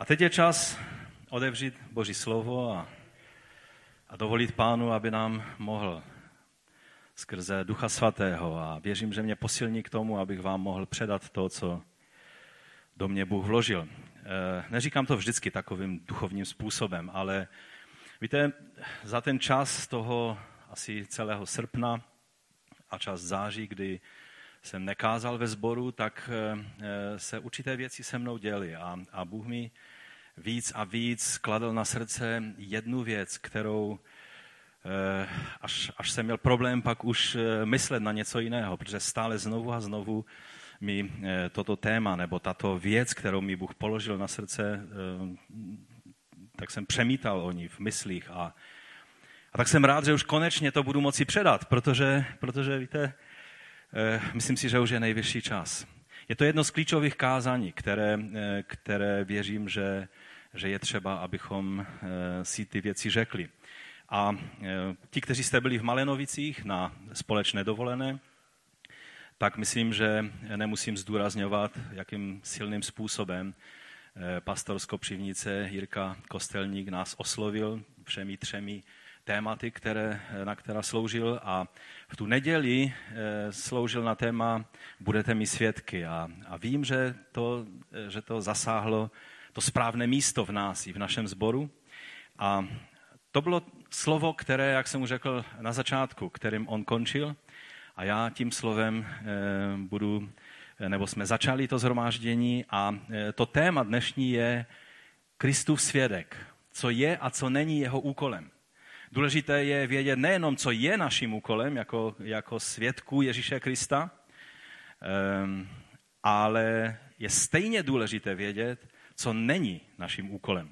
A teď je čas odevřít Boží slovo a, a dovolit pánu, aby nám mohl skrze Ducha Svatého a věřím, že mě posilní k tomu, abych vám mohl předat to, co do mě Bůh vložil. Eh, neříkám to vždycky takovým duchovním způsobem, ale víte, za ten čas toho asi celého srpna a čas září, kdy jsem nekázal ve sboru, tak eh, se určité věci se mnou děly a, a Bůh mi víc a víc kladl na srdce jednu věc, kterou eh, až, až jsem měl problém pak už eh, myslet na něco jiného, protože stále znovu a znovu mi toto téma nebo tato věc, kterou mi Bůh položil na srdce, tak jsem přemítal o ní v myslích a, a tak jsem rád, že už konečně to budu moci předat, protože, protože víte, Eh, myslím si, že už je nejvyšší čas. Je to jedno z klíčových kázání, které, eh, které věřím, že, že je třeba, abychom eh, si ty věci řekli. A ti, kteří jste byli v Malenovicích na společné dovolené, tak myslím, že nemusím zdůrazňovat, jakým silným způsobem pastor z Kopřivnice Jirka Kostelník nás oslovil všemi třemi tématy, které, na která sloužil a v tu neděli eh, sloužil na téma Budete mi svědky. A, a vím, že to, eh, že to zasáhlo to správné místo v nás i v našem sboru. A to bylo slovo, které, jak jsem mu řekl na začátku, kterým on končil. A já tím slovem eh, budu, nebo jsme začali to zhromáždění a to téma dnešní je Kristův svědek, co je a co není jeho úkolem. Důležité je vědět nejenom, co je naším úkolem jako, jako svědků Ježíše Krista, um, ale je stejně důležité vědět, co není naším úkolem.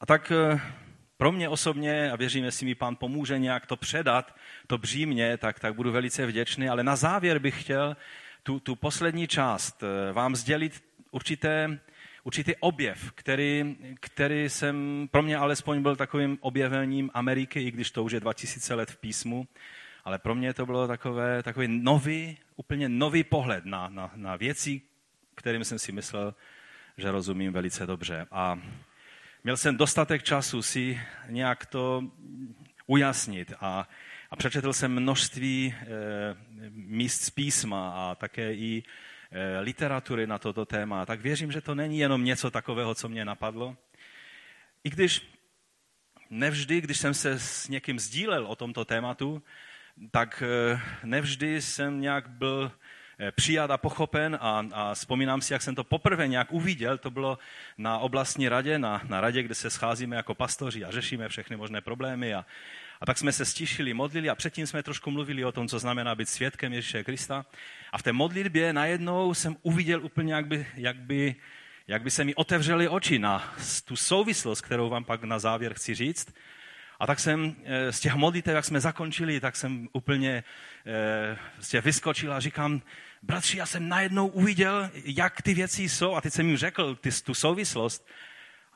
A tak eh, pro mě osobně, a věřím, jestli mi pán pomůže nějak to předat, to břímě, tak, tak budu velice vděčný. Ale na závěr bych chtěl tu, tu poslední část eh, vám sdělit určité určitý objev, který, který jsem pro mě alespoň byl takovým objevením Ameriky, i když to už je 2000 let v písmu, ale pro mě to bylo takové, takový nový, úplně nový pohled na, na, na věci, kterým jsem si myslel, že rozumím velice dobře. A měl jsem dostatek času si nějak to ujasnit a, a přečetl jsem množství e, míst z písma a také i literatury na toto téma, tak věřím, že to není jenom něco takového, co mě napadlo. I když nevždy, když jsem se s někým sdílel o tomto tématu, tak eh, nevždy jsem nějak byl eh, přijat a pochopen a, a vzpomínám si, jak jsem to poprvé nějak uviděl, to bylo na oblastní radě, na, na radě, kde se scházíme jako pastoři a řešíme všechny možné problémy a, a tak jsme se stišili, modlili a předtím jsme trošku mluvili o tom, co znamená být svědkem Ježíše Krista. A v té modlitbě najednou jsem uviděl úplně, jak by, jak by, jak by se mi otevřely oči na tu souvislost, kterou vám pak na závěr chci říct. A tak jsem eh, z těch modlitev, jak jsme zakončili, tak jsem úplně e, vyskočil a říkám, bratři, já jsem najednou uviděl, jak ty věci jsou. A teď jsem jim řekl ty, tu souvislost.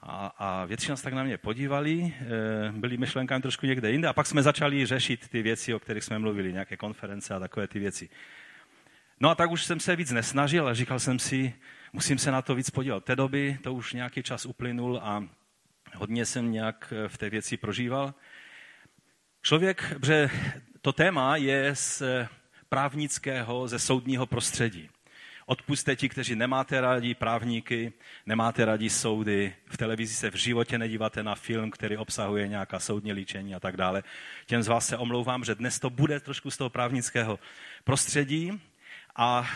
A, a většina se tak na mě podívali, e, byli myšlenkami trošku někde jinde a pak jsme začali řešit ty věci, o kterých jsme mluvili, nějaké konference a takové ty věci. No a tak už jsem se víc nesnažil, ale říkal jsem si, musím se na to víc podívat. té doby to už nějaký čas uplynul a hodně jsem nějak e, v té věci prožíval. Člověk, že to téma je z právnického, ze soudního prostředí. Odpuste ti, kteří nemáte rádi právníky, nemáte rádi soudy, v televizi se v životě nedíváte na film, který obsahuje nějaká soudní líčení a tak dále. Těm z vás se omlouvám, že dnes to bude trošku z toho právnického prostředí. A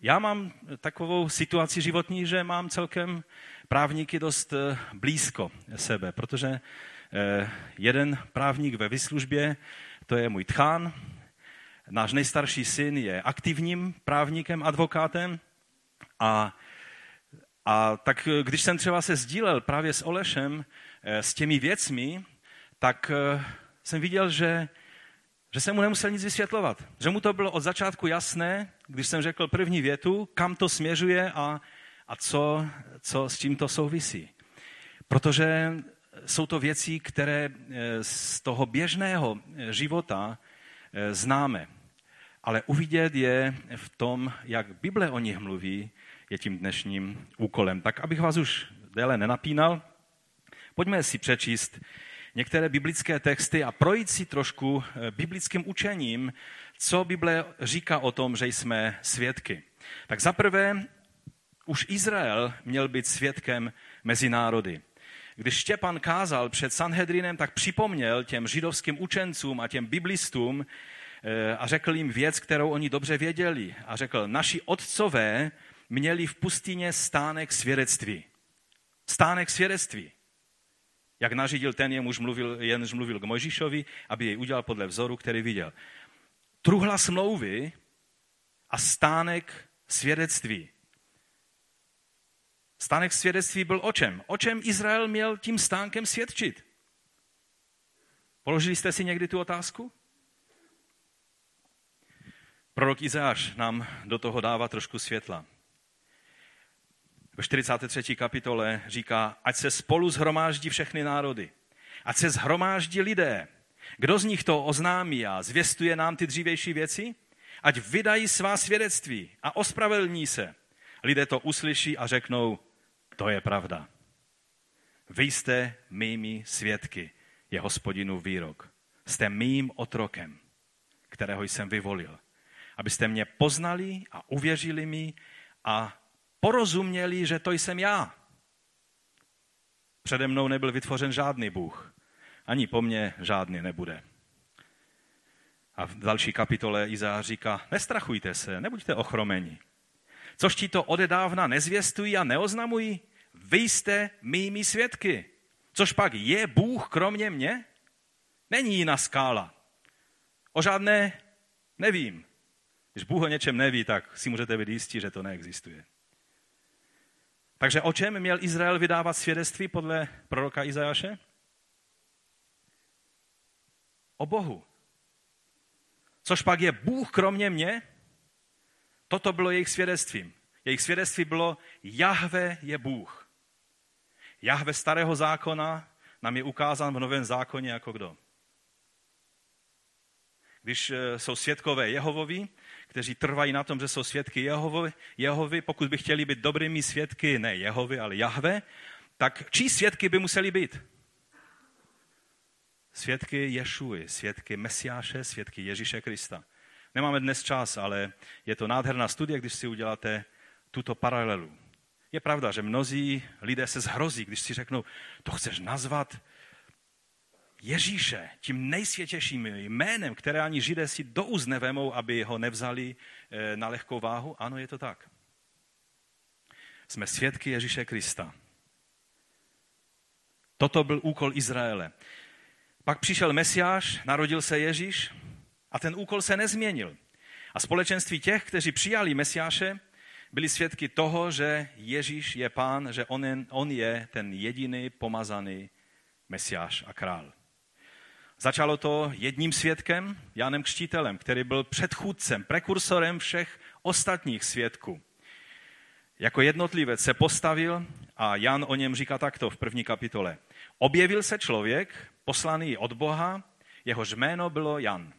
já mám takovou situaci životní, že mám celkem právníky dost eh, blízko sebe, protože eh, jeden právník ve vyslužbě, to je můj tchán, Náš nejstarší syn je aktivním právníkem, advokátem a, a tak když jsem třeba se sdílel právě s Olešem eh, s těmi věcmi, tak eh, jsem viděl, že, že jsem mu nemusel nic vysvětlovat. Že mu to bylo od začátku jasné, když jsem řekl první větu, kam to směřuje a, a co, co s čím to souvisí. Protože jsou to věci, které eh, z toho běžného života známe ale uvidět je v tom, jak Bible o nich mluví, je tím dnešním úkolem. Tak abych vás už déle nenapínal, pojďme si přečíst některé biblické texty a projít si trošku eh, biblickým učením, co Bible říká o tom, že jsme svědky. Tak zaprvé, už Izrael měl být svědkem mezi národy. Když Štěpan kázal před Sanhedrinem, tak připomněl těm židovským učencům a těm biblistům a řekl jim věc, kterou oni dobře věděli. A řekl, naši otcové měli v pustině stánek svědectví. Stánek svědectví. Jak nařídil ten, jemuž mluvil, jenž mluvil k Mojžíšovi, aby jej udělal podle vzoru, který viděl. Truhla smlouvy a stánek svědectví. Stánek svědectví byl o čem? O čem Izrael měl tím stánkem svědčit? Položili jste si někdy tu otázku? Prorok Izáš nám do toho dává trošku světla. Ve 43. kapitole říká, ať se spolu zhromáždí všechny národy. Ať se zhromáždí lidé. Kdo z nich to oznámí a zvěstuje nám ty dřívější věci? Ať vydají svá svědectví a ospravedlní se. Lidé to uslyší a řeknou, to je pravda. Vy jste mými svědky, je hospodinu výrok. Jste mým otrokem, kterého jsem vyvolil. Abyste mě poznali a uvěřili mi a porozuměli, že to jsem já. Přede mnou nebyl vytvořen žádný Bůh. Ani po mně žádný nebude. A v další kapitole Izář říká, nestrachujte se, nebuďte ochromeni. Což ti to odedávna nezvěstují a neoznamují? Vy jste mými svědky. Což pak je Bůh kromě mě? Není jiná skála. O žádné nevím. Když Bůh o něčem neví, tak si můžete být jistí, že to neexistuje. Takže o čem měl Izrael vydávat svědectví podle proroka Izajaše? O Bohu. Což pak je Bůh kromě mě? Toto bylo jejich svědectvím. Jejich svědectví bylo, Jahve je Bůh. Jahve starého zákona nám je ukázán v novém zákoně jako kdo? Když eh, jsou svědkové Jehovovi, kteří trvají na tom, že jsou svědky Jehovi, Jehovi, pokud by chtěli být dobrými svědky, ne Jehovi, ale Jahve, tak čí svědky by museli být? Svědky Ješuji, svědky Mesiáše, svědky Ježíše Krista. Nemáme dnes čas, ale je to nádherná studie, když si uděláte tuto paralelu. Je pravda, že mnozí lidé se zhrozí, když si řeknou, to chceš nazvat Ježíše tím nejsvětějším jménem, které ani židé si do úst nevemou, aby ho nevzali eh, na lehkou váhu? Ano, je to tak. Jsme svědky Ježíše Krista. Toto byl úkol Izraele. Pak přišel Mesiáš, narodil se Ježíš a ten úkol se nezměnil. A společenství těch, kteří přijali Mesiáše, byli svědky toho, že Ježíš je pán, že on je, on je ten jediný pomazaný Mesiáš a král. Začalo to jedním svědkem, Janem Křtitelem, který byl předchůdcem, prekursorem všech ostatních svědků. Jako jednotlivec se postavil a Jan o něm říká takto v první kapitole. Objevil se člověk, poslaný od Boha, jehož jméno bylo Jan.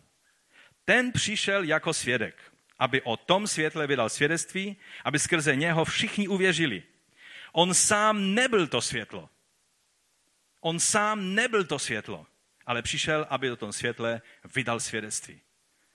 Ten přišel jako svědek, aby o tom světle vydal svědectví, aby skrze něho všichni uvěřili. On sám nebyl to světlo. On sám nebyl to světlo ale přišel, aby do tom světle vydal svědectví.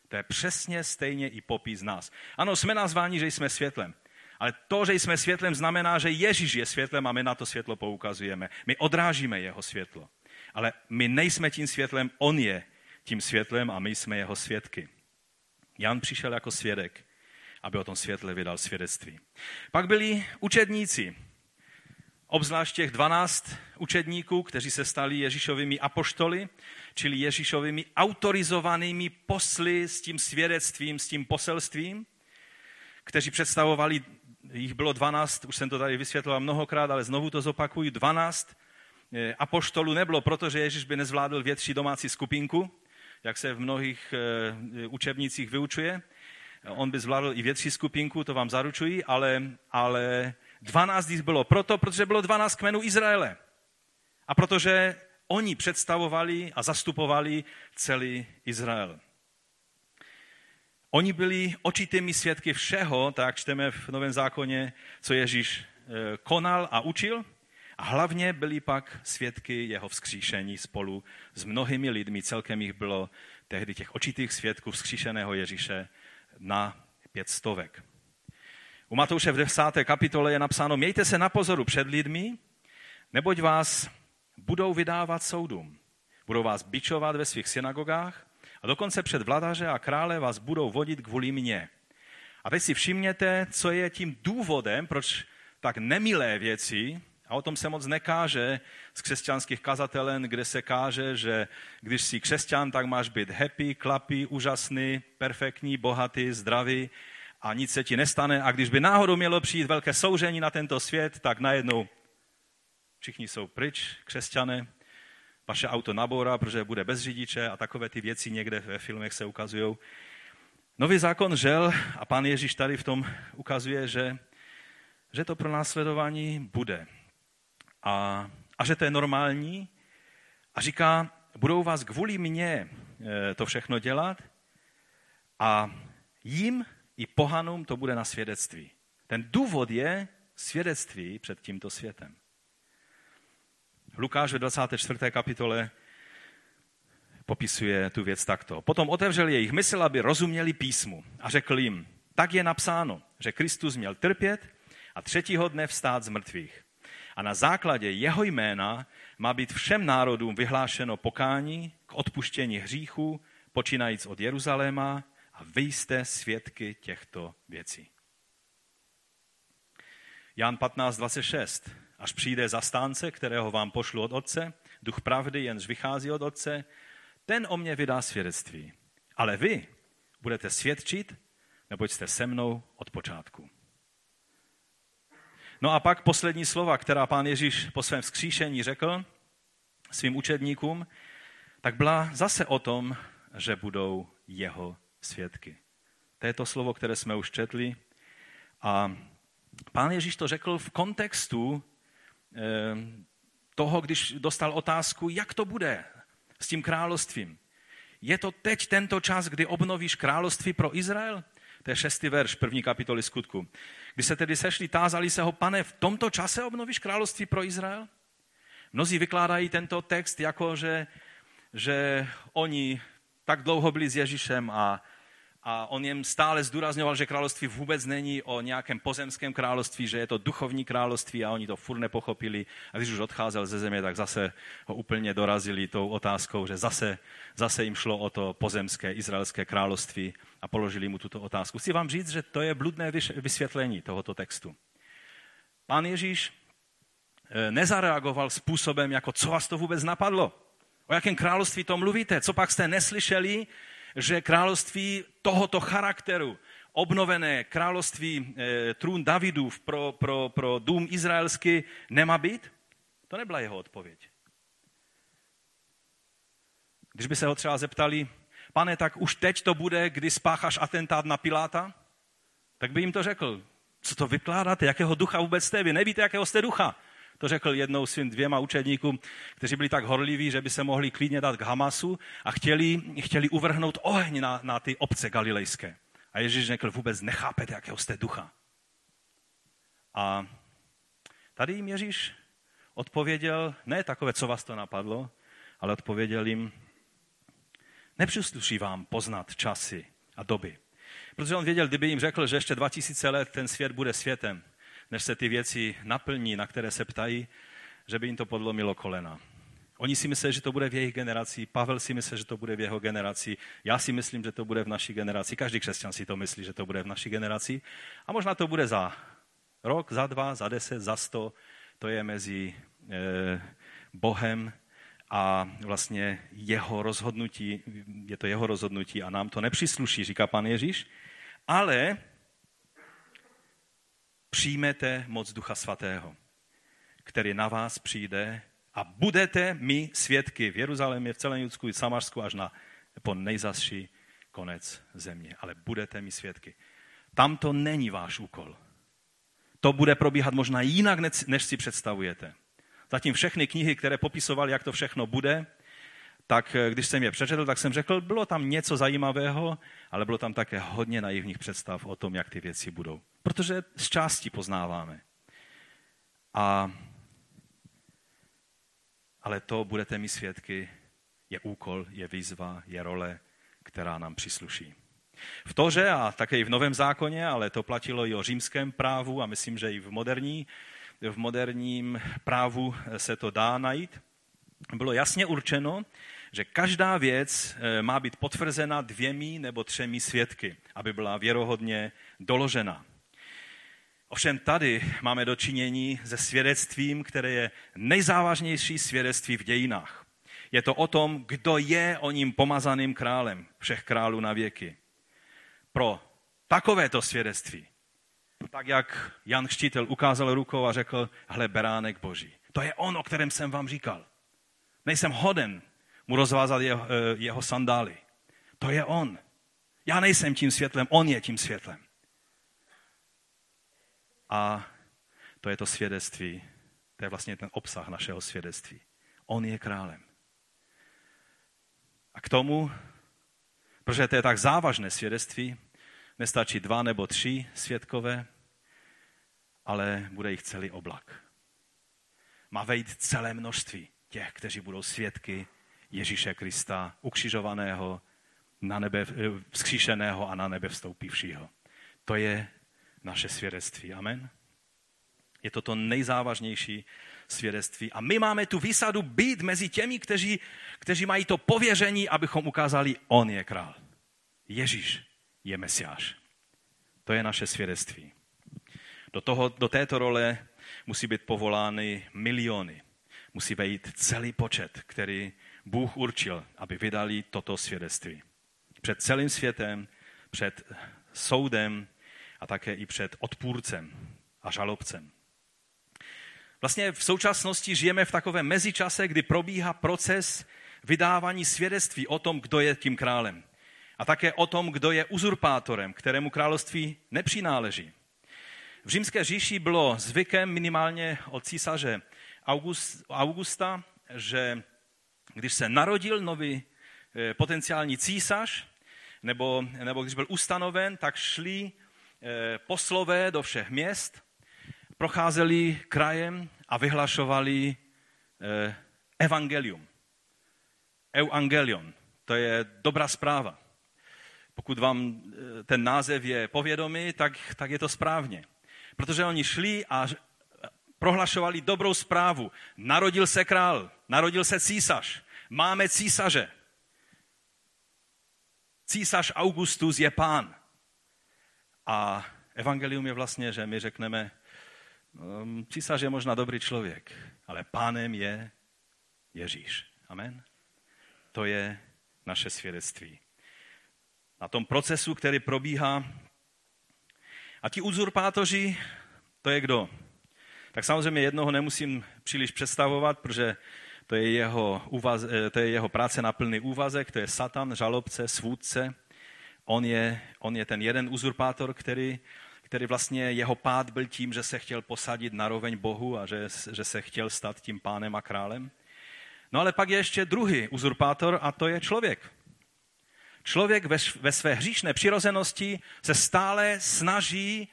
To je přesně stejně i popis nás. Ano, jsme nazváni, že jsme světlem. Ale to, že jsme světlem, znamená, že Ježíš je světlem a my na to světlo poukazujeme. My odrážíme jeho světlo. Ale my nejsme tím světlem, on je tím světlem a my jsme jeho svědky. Jan přišel jako svědek, aby o tom světle vydal svědectví. Pak byli učedníci, obzvlášť těch 12 učedníků, kteří se stali Ježíšovými apoštoly, čili Ježíšovými autorizovanými posly s tím svědectvím, s tím poselstvím, kteří představovali, jich bylo 12, už jsem to tady vysvětloval mnohokrát, ale znovu to zopakuju, 12 eh, apoštolů nebylo proto, že Ježíš by nezvládl větší domácí skupinku, jak se v mnohých eh, učebnicích vyučuje. On by zvládl i větší skupinku, to vám zaručuji, ale, ale 12 jich bylo proto, protože bylo 12 kmenů Izraele. A protože oni představovali a zastupovali celý Izrael. Oni byli očitými svědky všeho, tak čteme v Novém zákoně, co Ježíš eh, konal a učil. A hlavně byli pak svědky jeho vzkříšení spolu s mnohými lidmi. Celkem jich bylo tehdy těch očitých svědků vzkříšeného Ježíše na pět stovek. U Matouše v 10. kapitole je napsáno, mějte se na pozoru před lidmi, neboť vás budou vydávat soudům. Budou vás bičovat ve svých synagogách a dokonce před vladaře a krále vás budou vodit kvůli mně. A teď si všimněte, co je tím důvodem, proč tak nemilé věci, a o tom se moc nekáže z křesťanských kazatelen, kde se káže, že když jsi křesťan, tak máš být happy, klapý, úžasný, perfektní, bohatý, zdravý a nic se ti nestane. A když by náhodou mělo přijít velké soužení na tento svět, tak najednou všichni jsou pryč, křesťané, vaše auto nabora, protože bude bez řidiče a takové ty věci někde ve filmech se ukazují. Nový zákon žel a pán Ježíš tady v tom ukazuje, že, že to pro následování bude. A, a že to je normální. A říká, budou vás kvůli mně eh, to všechno dělat a jim i pohanům to bude na svědectví. Ten důvod je svědectví před tímto světem. Lukáš ve 24. kapitole popisuje tu věc takto. Potom otevřel jejich mysl, aby rozuměli písmu a řekl jim, tak je napsáno, že Kristus měl trpět a třetího dne vstát z mrtvých. A na základě jeho jména má být všem národům vyhlášeno pokání k odpuštění hříchů, počínajíc od Jeruzaléma vy jste svědky těchto věcí. Jan 15, 26. Až přijde zastánce, kterého vám pošlu od Otce, duch pravdy jenž vychází od Otce, ten o mě vydá svědectví. Ale vy budete svědčit, neboť jste se mnou od počátku. No a pak poslední slova, která pán Ježíš po svém vzkříšení řekl svým učedníkům, tak byla zase o tom, že budou jeho svědky. To je to slovo, které jsme už četli. A pán Ježíš to řekl v kontextu eh, toho, když dostal otázku, jak to bude s tím královstvím. Je to teď tento čas, kdy obnovíš království pro Izrael? To je šestý verš první kapitoly skutku. Když se tedy sešli, tázali se ho, pane, v tomto čase obnovíš království pro Izrael? Mnozí vykládají tento text jako, že, že oni tak dlouho byli s Ježíšem a a on jim stále zdůrazňoval, že království vůbec není o nějakém pozemském království, že je to duchovní království a oni to furt nepochopili. A když už odcházel ze země, tak zase ho úplně dorazili tou otázkou, že zase, zase jim šlo o to pozemské izraelské království a položili mu tuto otázku. Chci vám říct, že to je bludné vysvětlení tohoto textu. Pán Ježíš eh, nezareagoval způsobem, jako co vás to vůbec napadlo. O jakém království to mluvíte? Co pak jste neslyšeli, že království tohoto charakteru, obnovené království e, trůn Davidův pro, pro, pro dům izraelský nemá být? To nebyla jeho odpověď. Když by se ho třeba zeptali, pane, tak už teď to bude, kdy spácháš atentát na Piláta? Tak by jim to řekl. Co to vykládáte? Jakého ducha vůbec jste? Vy nevíte, jakého jste ducha. To řekl jednou svým dvěma učedníkům, kteří byli tak horliví, že by se mohli klidně dát k Hamasu a chtěli, chtěli uvrhnout oheň na, na ty obce galilejské. A Ježíš řekl, vůbec nechápete, jakého jste ducha. A tady jim Ježíš odpověděl, ne takové, co vás to napadlo, ale odpověděl jim, nepřisluší vám poznat časy a doby. Protože on věděl, kdyby jim řekl, že ještě 2000 let ten svět bude světem, než se ty věci naplní, na které se ptají, že by jim to podlomilo kolena. Oni si myslí, že to bude v jejich generaci, Pavel si myslí, že to bude v jeho generaci, já si myslím, že to bude v naší generaci, každý křesťan si to myslí, že to bude v naší generaci a možná to bude za rok, za dva, za deset, za sto, to je mezi eh, Bohem a vlastně jeho rozhodnutí, je to jeho rozhodnutí a nám to nepřisluší, říká pan Ježíš, ale přijmete moc Ducha Svatého, který na vás přijde a budete mi svědky v Jeruzalémě, v celém Judsku i Samarsku až na po nejzasší konec země. Ale budete mi svědky. Tam to není váš úkol. To bude probíhat možná jinak, než si představujete. Zatím všechny knihy, které popisovaly, jak to všechno bude, tak eh, když jsem je přečetl, tak jsem řekl, bylo tam něco zajímavého, ale bylo tam také hodně naivních představ o tom, jak ty věci budou. Protože z části poznáváme. A, ale to budete mi svědky, je úkol, je výzva, je role, která nám přísluší. V Toře a také i v Novém zákoně, ale to platilo i o římském právu a myslím, že i v, moderní, v moderním právu se to dá najít, bylo jasně určeno, že každá věc eh, má být potvrzena dvěmi nebo třemi svědky, aby byla věrohodně doložena. Ovšem tady máme dočinění se svědectvím, které je nejzávažnější svědectví v dějinách. Je to o tom, kdo je o ním pomazaným králem všech králů na věky. Pro takovéto svědectví, tak jak Jan Chštitel ukázal rukou a řekl, hle, beránek boží. To je on, o kterém jsem vám říkal. Nejsem hoden mu rozvázat jeho, eh, jeho sandály. To je on. Já nejsem tím světlem, on je tím světlem. A to je to svědectví, to je vlastně ten obsah našeho svědectví. On je králem. A k tomu, protože to je tak závažné svědectví, nestačí dva nebo tři svědkové, ale bude jich celý oblak. Má vejít celé množství těch, kteří budou svědky Ježíše Krista, ukřižovaného, na nebe vzkříšeného a na nebe vstoupivšího. To je naše svědectví. Amen. Je to to nejzávažnější svědectví. A my máme tu výsadu být mezi těmi, kteří, kteří mají to pověření, abychom ukázali, on je král. Ježíš je mesiáš. To je naše svědectví. Do, toho, do této role musí být povolány miliony. Musí vejít celý počet, který Bůh určil, aby vydali toto svědectví. Před celým světem, před soudem a také i před odpůrcem a žalobcem. Vlastně v současnosti žijeme v takovém mezičase, kdy probíhá proces vydávání svědectví o tom, kdo je tím králem. A také o tom, kdo je uzurpátorem, kterému království nepřináleží. V římské říši bylo zvykem minimálně od císaře Augusta, že když se narodil nový eh, potenciální císař, nebo, nebo když byl ustanoven, tak šli eh, poslové do všech měst, procházeli krajem a vyhlašovali eh, evangelium. Evangelion. To je dobrá zpráva. Pokud vám ten název je povědomý, tak, tak je to správně. Protože oni šli a prohlašovali dobrou zprávu. Narodil se král, narodil se císař, máme císaře. Císař Augustus je pán. A evangelium je vlastně, že my řekneme, um, císař je možná dobrý člověk, ale pánem je Ježíš. Amen. To je naše svědectví. Na tom procesu, který probíhá. A ti uzurpátoři, to je kdo? Tak samozřejmě jednoho nemusím příliš představovat, protože to je jeho, uvaz, eh, to je jeho práce na plný úvazek, to je Satan, žalobce, svůdce. On je, on je ten jeden uzurpátor, který, který vlastně jeho pád byl tím, že se chtěl posadit na roveň Bohu a že, že se chtěl stát tím pánem a králem. No ale pak je ještě druhý uzurpátor a to je člověk. Člověk ve, ve své hříšné přirozenosti se stále snaží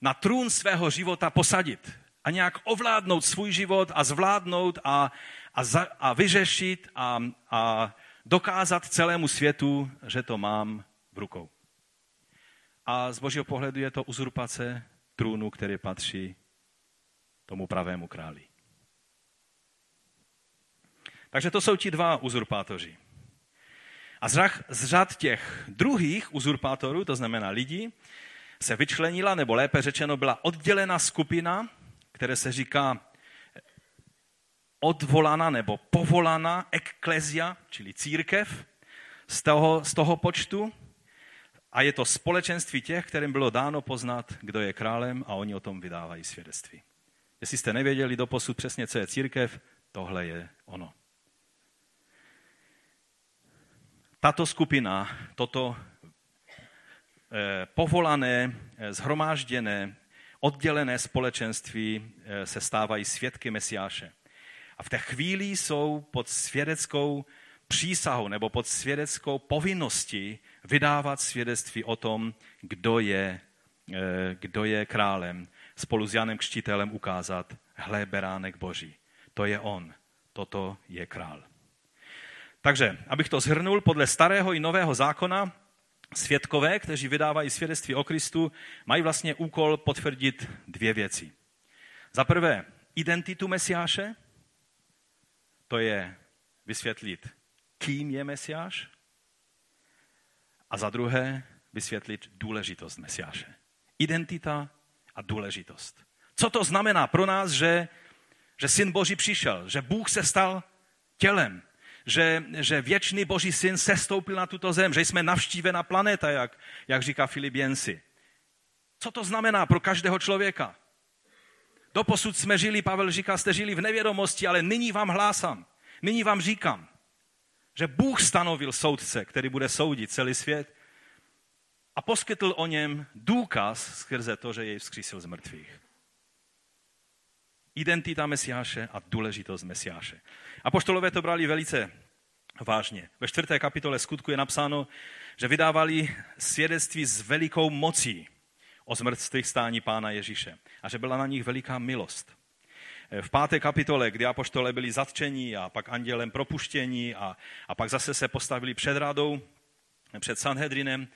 na trůn svého života posadit a nějak ovládnout svůj život a zvládnout a, a, za, a vyřešit a, a dokázat celému světu, že to mám v rukou. A z božího pohledu je to uzurpace trůnu, který patří tomu pravému králi. Takže to jsou ti dva uzurpátoři. A z řad těch druhých uzurpátorů, to znamená lidí, se vyčlenila, nebo lépe řečeno byla oddělena skupina, které se říká odvolaná nebo povolaná ekklezia, čili církev, z toho, z toho počtu. A je to společenství těch, kterým bylo dáno poznat, kdo je králem a oni o tom vydávají svědectví. Jestli jste nevěděli doposud přesně, co je církev, tohle je ono. Tato skupina, toto eh, povolané, eh, zhromážděné oddělené společenství eh, se stávají svědky Mesiáše. A v té chvíli jsou pod svědeckou přísahou nebo pod svědeckou povinností vydávat svědectví o tom, kdo je, eh, kdo je králem. Spolu s Janem Křtitelem ukázat, hle, beránek boží. To je on. Toto je král. Takže, abych to zhrnul, podle starého i nového zákona svědkové, kteří vydávají svědectví o Kristu, mají vlastně úkol potvrdit dvě věci. Za prvé, identitu Mesiáše, to je vysvětlit, kým je Mesiáš, a za druhé, vysvětlit důležitost Mesiáše. Identita a důležitost. Co to znamená pro nás, že, že Syn Boží přišel, že Bůh se stal tělem, že, že věčný Boží syn sestoupil na tuto zem, že jsme navštívená planeta, jak, jak říká Filip Jensi. Co to znamená pro každého člověka? Doposud jsme žili, Pavel říká, jste žili v nevědomosti, ale nyní vám hlásám, nyní vám říkám, že Bůh stanovil soudce, který bude soudit celý svět a poskytl o něm důkaz skrze to, že jej vzkřísil z mrtvých. Identita Mesiáše a důležitost Mesiáše. A poštolové to brali velice vážně. Ve čtvrté kapitole skutku je napsáno, že vydávali svědectví s velikou mocí o zmrtvých stání pána Ježíše a že byla na nich veliká milost. V páté kapitole, kdy apoštole byli zatčeni a pak andělem propuštění a, a pak zase se postavili před radou, před Sanhedrinem,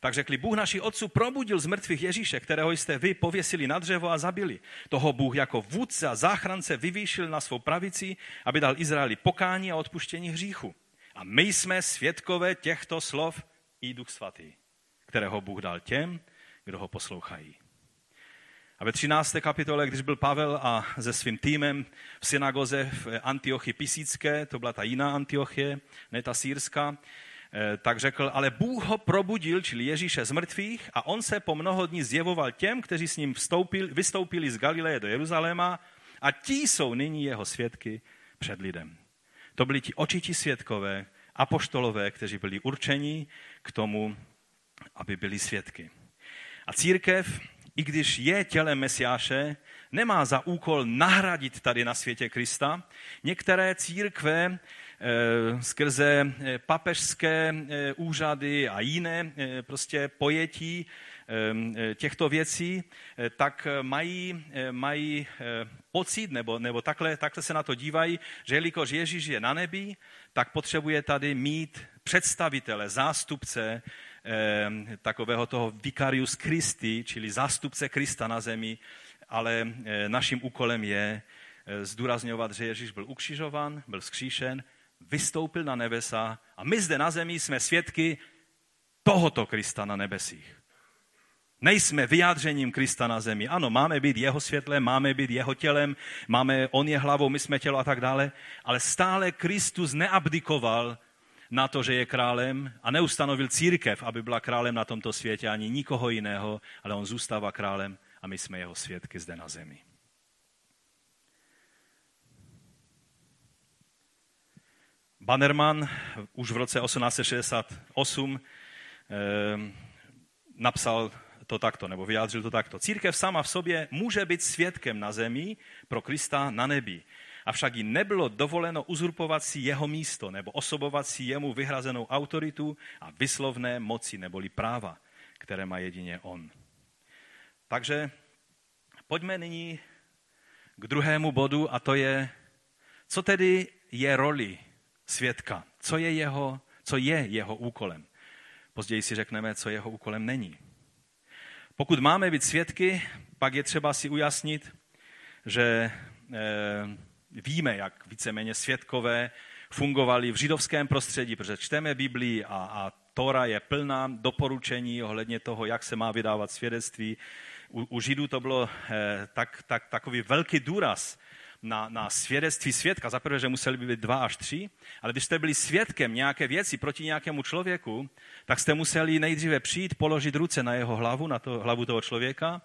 tak řekli, Bůh naši otců probudil z mrtvých Ježíše, kterého jste vy pověsili na dřevo a zabili. Toho Bůh jako vůdce a záchrance vyvýšil na svou pravici, aby dal Izraeli pokání a odpuštění hříchu. A my jsme svědkové těchto slov i Duch Svatý, kterého Bůh dal těm, kdo ho poslouchají. A ve 13. kapitole, když byl Pavel a se svým týmem v synagoze v Antiochii Pisické, to byla ta jiná Antiochie, ne ta sírská, tak řekl, ale Bůh ho probudil, čili Ježíše z mrtvých, a on se po mnoho dní zjevoval těm, kteří s ním vstoupil, vystoupili z Galileje do Jeruzaléma a ti jsou nyní jeho svědky před lidem. To byli ti očití svědkové, apoštolové, kteří byli určeni k tomu, aby byli svědky. A církev, i když je tělem Mesiáše, nemá za úkol nahradit tady na světě Krista. Některé církve Eh, skrze eh, papežské eh, úřady a jiné prostě pojetí těchto věcí, tak mají, mají pocit, nebo, nebo takhle, takhle se na to dívají, že jelikož Ježíš je na nebi, tak potřebuje tady mít představitele, zástupce takového toho vicarius Christi, čili zástupce Krista na zemi, ale naším úkolem je zdůrazňovat, že Ježíš byl ukřižovan, byl skříšen, vystoupil na nebesa a my zde na zemi jsme svědky tohoto Krista na nebesích. Nejsme vyjádřením Krista na zemi. Ano, máme být jeho světlem, máme být jeho tělem, máme, on je hlavou, my jsme tělo a tak dále, ale stále Kristus neabdikoval na to, že je králem a neustanovil církev, aby byla králem na tomto světě, ani nikoho jiného, ale on zůstává králem a my jsme jeho svědky zde na zemi. Bannerman už v roce 1868 eh, napsal to takto, nebo vyjádřil to takto. Církev sama v sobě může být svědkem na zemi pro Krista na nebi. Avšak jí nebylo dovoleno uzurpovat si jeho místo nebo osobovat si jemu vyhrazenou autoritu a vyslovné moci neboli práva, které má jedině on. Takže pojďme nyní k druhému bodu a to je, co tedy je roli svědka. Co je jeho, co je jeho úkolem? Později si řekneme, co jeho úkolem není. Pokud máme být svědky, pak je třeba si ujasnit, že e, víme, jak víceméně svědkové fungovali v židovském prostředí, protože čteme Biblii a, a Tora je plná doporučení ohledně toho, jak se má vydávat svědectví. U, u Židů to bylo e, tak, tak, takový velký důraz na, na svědectví svědka. Za prvé, že museli by být dva až tři, ale když jste byli svědkem nějaké věci proti nějakému člověku, tak jste museli nejdříve přijít, položit ruce na jeho hlavu, na to, hlavu toho člověka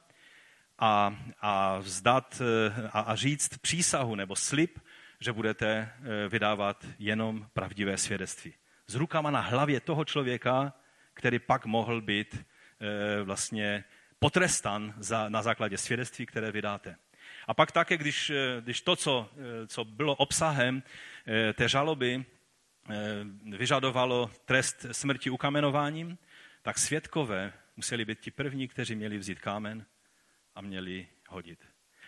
a, a vzdat eh, a, a říct přísahu nebo slib, že budete eh, vydávat jenom pravdivé svědectví. S rukama na hlavě toho člověka, který pak mohl být eh, vlastně potrestan za, na základě svědectví, které vydáte. A pak také, když, eh, když to, co, eh, co bylo obsahem eh, té žaloby, vyžadovalo trest smrti ukamenováním, tak svědkové museli být ti první, kteří měli vzít kámen a měli hodit.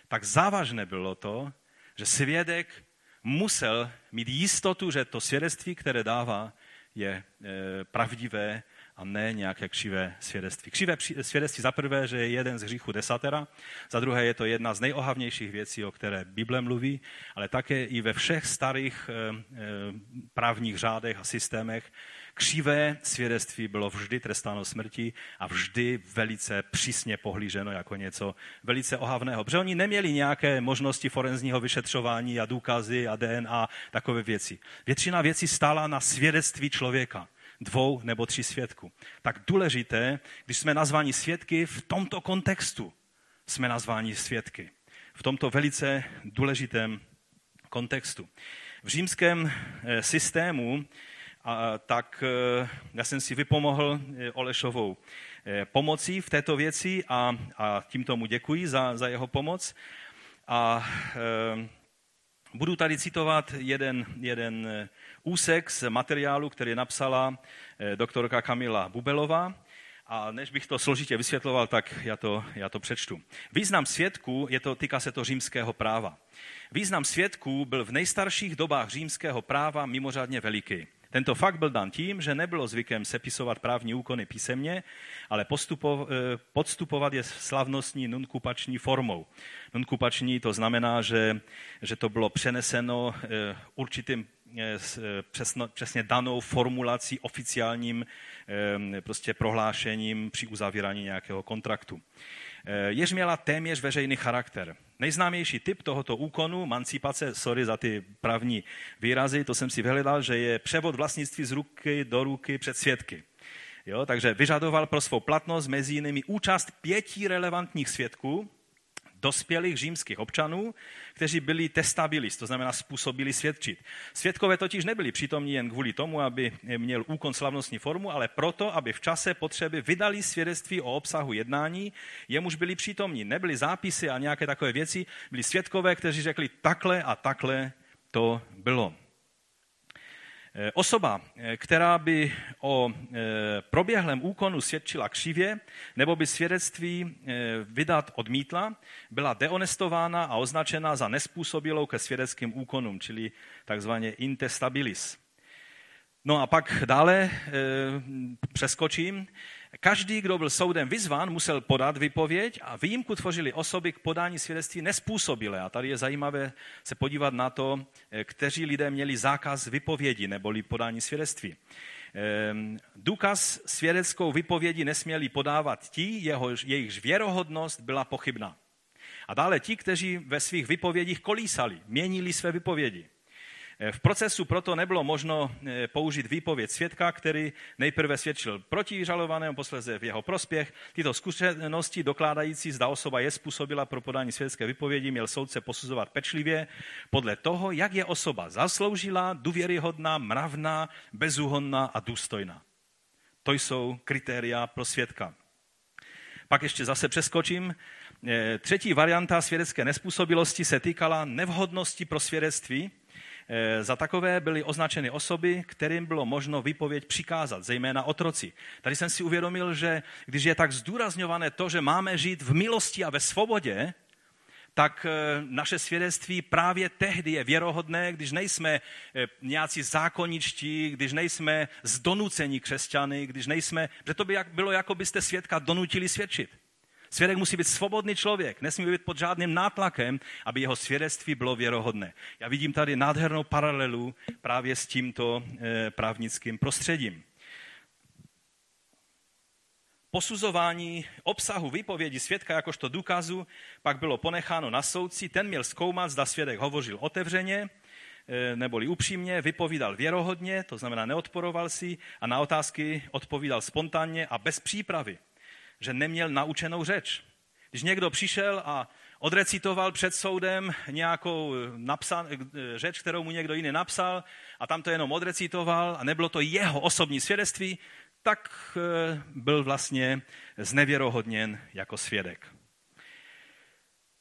Tak závažné bylo to, že svědek musel mít jistotu, že to svědectví, které dává, je pravdivé a ne nějaké křivé svědectví. Křivé svědectví za prvé, že je jeden z hříchů desatera, za druhé je to jedna z nejohavnějších věcí, o které Bible mluví, ale také i ve všech starých e, e, právních řádech a systémech Křivé svědectví bylo vždy trestáno smrti a vždy velice přísně pohlíženo jako něco velice ohavného. Protože oni neměli nějaké možnosti forenzního vyšetřování a důkazy a DNA, takové věci. Většina věcí stála na svědectví člověka dvou nebo tří svědků. Tak důležité, když jsme nazváni svědky v tomto kontextu, jsme nazváni svědky. V tomto velice důležitém kontextu. V římském eh, systému a, tak e, já jsem si vypomohl e, Olešovou pomocí v této věci a, a tím tomu děkuji za, za jeho pomoc. A e, budu tady citovat jeden, jeden úsek z materiálu, který napsala doktorka Kamila Bubelová. A než bych to složitě vysvětloval, tak já to, já to přečtu. Význam svědků, je to, týká se to římského práva. Význam svědků byl v nejstarších dobách římského práva mimořádně veliký. Tento fakt byl dan tím, že nebylo zvykem sepisovat právní úkony písemně, ale postupo, eh, podstupovat je slavnostní nunkupační formou. Nunkupační to znamená, že, že to bylo přeneseno eh, určitým eh, přesno, přesně danou formulací, oficiálním prostě prohlášením při uzavírání nějakého kontraktu. Jež měla téměř veřejný charakter. Nejznámější typ tohoto úkonu, mancipace, sorry za ty právní výrazy, to jsem si vyhledal, že je převod vlastnictví z ruky do ruky před svědky. Jo, takže vyžadoval pro svou platnost mezi jinými účast pěti relevantních svědků, dospělých římských občanů, kteří byli testabilis, to znamená způsobili svědčit. Svědkové totiž nebyli přítomní jen kvůli tomu, aby měl úkon slavnostní formu, ale proto, aby v čase potřeby vydali svědectví o obsahu jednání, jemuž byli přítomní. Nebyly zápisy a nějaké takové věci, byli svědkové, kteří řekli takhle a takhle to bylo. Eh, osoba, eh, která by o eh, proběhlém úkonu svědčila křivě nebo by svědectví vydat odmítla, byla deonestována a označena za nespůsobilou ke svědeckým úkonům, čili takzvaně intestabilis. No a pak dále přeskočím. Každý, kdo byl soudem vyzván, musel podat vypověď a výjimku tvořili osoby k podání svědectví nespůsobilé. A tady je zajímavé se podívat na to, eh, kteří lidé měli zákaz vypovědi neboli podání svědectví. Ehm, důkaz svědeckou vypovědi nesměli podávat ti, jehož, jejichž věrohodnost byla pochybná. A dále ti, kteří ve svých vypovědích kolísali, měnili své vypovědi. V procesu proto nebylo možno eh, použít výpověď svědka, který nejprve svědčil proti žalovanému, posledně v jeho prospěch. Tyto zkušenosti dokládající, zda osoba je způsobila pro podání svědské vypovědi, měl soudce posuzovat pečlivě podle toho, jak je osoba zasloužila, důvěryhodná, mravná, bezúhonná a důstojná. To jsou kritéria pro svědka. Pak ještě zase přeskočím. Eh, třetí varianta svědecké nespůsobilosti se týkala nevhodnosti pro svědectví, Eh, za takové byly označeny osoby, kterým bylo možno výpověď přikázat, zejména otroci. Tady jsem si uvědomil, že když je tak zdůrazňované to, že máme žít v milosti a ve svobodě, tak eh, naše svědectví právě tehdy je věrohodné, když nejsme eh, nějací zákoničtí, když nejsme zdonucení křesťany, když nejsme, že to by bylo, jako byste svědka donutili svědčit. Svědek musí být svobodný člověk, nesmí být pod žádným nátlakem, aby jeho svědectví bylo věrohodné. Já vidím tady nádhernou paralelu právě s tímto e, právnickým prostředím. Posuzování obsahu výpovědi svědka jakožto důkazu pak bylo ponecháno na soudci. Ten měl zkoumat, zda svědek hovořil otevřeně, e, neboli upřímně, vypovídal věrohodně, to znamená neodporoval si a na otázky odpovídal spontánně a bez přípravy že neměl naučenou řeč. Když někdo přišel a odrecitoval před soudem nějakou napsan, řeč, kterou mu někdo jiný napsal a tam to jenom odrecitoval a nebylo to jeho osobní svědectví, tak eh, byl vlastně znevěrohodněn jako svědek.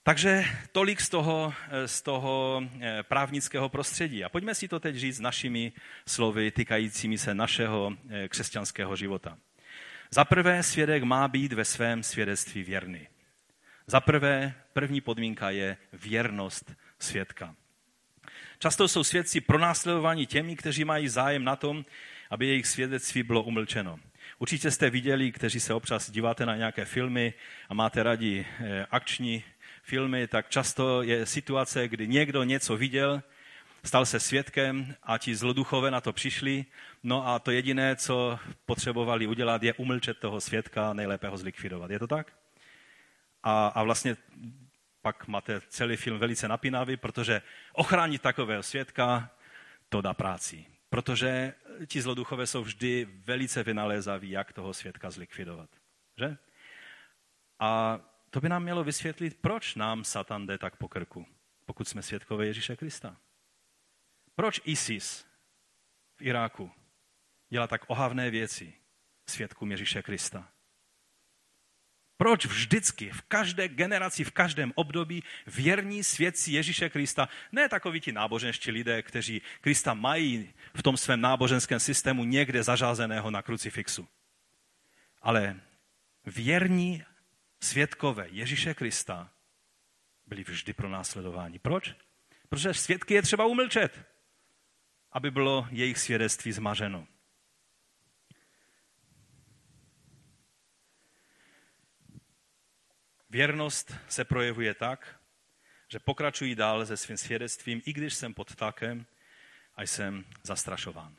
Takže tolik z toho, z toho eh, právnického prostředí. A pojďme si to teď říct našimi slovy týkajícími se našeho eh, křesťanského života. Za prvé, svědek má být ve svém svědectví věrný. Za prvé, první podmínka je věrnost svědka. Často jsou svědci pronásledováni těmi, kteří mají zájem na tom, aby jejich svědectví bylo umlčeno. Určitě jste viděli, kteří se občas díváte na nějaké filmy a máte rádi eh, akční filmy, tak často je situace, kdy někdo něco viděl, stal se svědkem a ti zloduchové na to přišli. No a to jediné, co potřebovali udělat, je umlčet toho svědka, nejlépe ho zlikvidovat. Je to tak? A, a vlastně pak máte celý film velice napínavý, protože ochránit takového svědka, to dá práci. Protože ti zloduchové jsou vždy velice vynalézaví, jak toho svědka zlikvidovat. Že? A to by nám mělo vysvětlit, proč nám Satan jde tak po krku, pokud jsme svědkové Ježíše Krista. Proč ISIS v Iráku dělá tak ohavné věci svědkům Ježíše Krista? Proč vždycky, v každé generaci, v každém období věrní svědci Ježíše Krista, ne takoví ti náboženští lidé, kteří Krista mají v tom svém náboženském systému někde zařazeného na krucifixu, ale věrní svědkové Ježíše Krista byli vždy pro následování. Proč? Protože svědky je třeba umlčet, aby bylo jejich svědectví zmařeno. Věrnost se projevuje tak, že pokračují dál se svým svědectvím, i když jsem pod tlakem a jsem zastrašován.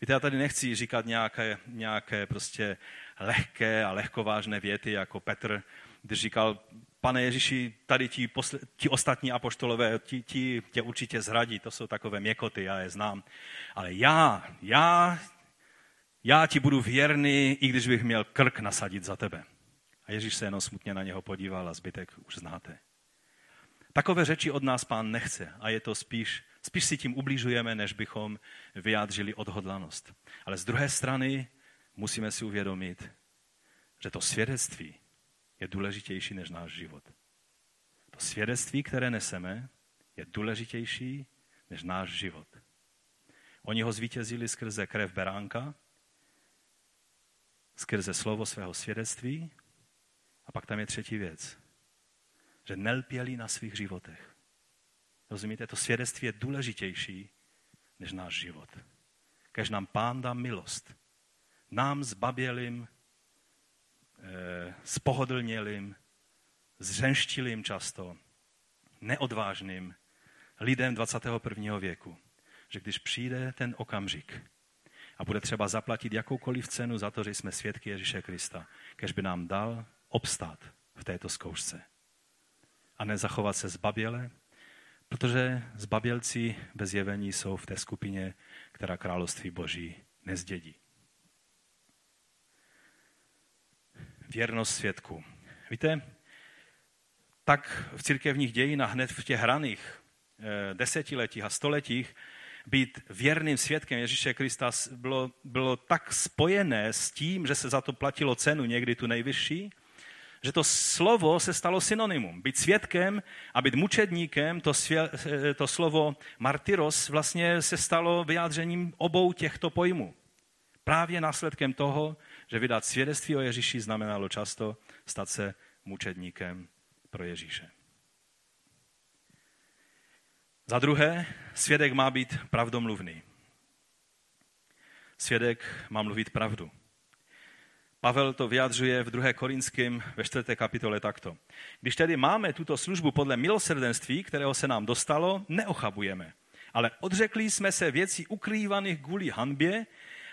Víte, já tady nechci říkat nějaké, nějaké prostě lehké a lehkovážné věty, jako Petr, když říkal, pane Ježíši, tady ti, posle, ti ostatní apoštolové, ti, ti tě určitě zradí, to jsou takové měkoty, já je znám. Ale já, já, já ti budu věrný, i když bych měl krk nasadit za tebe. A Ježíš se jenom smutně na něho podíval a zbytek už znáte. Takové řeči od nás pán nechce a je to spíš, spíš si tím ubližujeme, než bychom vyjádřili odhodlanost. Ale z druhé strany musíme si uvědomit, že to svědectví je důležitější než náš život. To svědectví, které neseme, je důležitější než náš život. Oni ho zvítězili skrze krev beránka, skrze slovo svého svědectví a pak tam je třetí věc, že nelpěli na svých životech. Rozumíte, to svědectví je důležitější než náš život. Kež nám pán dá milost. Nám zbabělým, eh, spohodlnělým, zřenštilým často, neodvážným lidem 21. věku, že když přijde ten okamžik a bude třeba zaplatit jakoukoliv cenu za to, že jsme svědky Ježíše Krista, kež by nám dal obstát v této zkoušce. A nezachovat se zbaběle, protože zbabělci bez jevení jsou v té skupině, která království boží nezdědí. Věrnost svědku. Víte, tak v církevních dějinách hned v těch hraných eh, desetiletích a stoletích být věrným svědkem Ježíše Krista bylo, bylo tak spojené s tím, že se za to platilo cenu někdy tu nejvyšší, že to slovo se stalo synonymum. Být svědkem a být mučedníkem, to, svě, to slovo martyros vlastně se stalo vyjádřením obou těchto pojmů. Právě následkem toho, že vydat svědectví o Ježíši znamenalo často stát se mučedníkem pro Ježíše. Za druhé, svědek má být pravdomluvný. Svědek má mluvit pravdu. Pavel to vyjadřuje v 2. Korinském ve 4. kapitole takto. Když tedy máme tuto službu podle milosrdenství, kterého se nám dostalo, neochabujeme. Ale odřekli jsme se věcí ukrývaných kvůli hanbě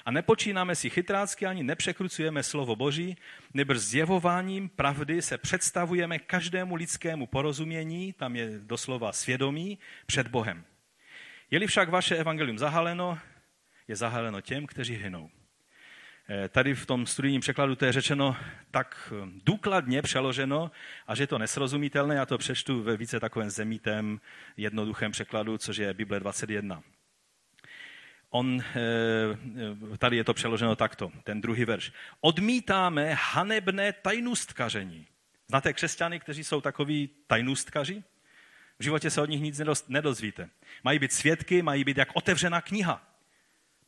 a nepočínáme si chytrácky ani nepřekrucujeme slovo Boží, nebo zjevováním pravdy se představujeme každému lidskému porozumění, tam je doslova svědomí, před Bohem. Je-li však vaše evangelium zahaleno, je zahaleno těm, kteří hynou. Eh, tady v tom studijním překladu to je řečeno tak eh, důkladně přeloženo, a že je to nesrozumitelné. Já to přečtu ve více takovém zemítém, jednoduchém překladu, což je Bible 21. On, eh, tady je to přeloženo takto, ten druhý verš. Odmítáme hanebné tajnůstkaření. Znáte křesťany, kteří jsou takový tajnůstkaři? V životě se od nich nic nedozvíte. Mají být svědky, mají být jak otevřená kniha.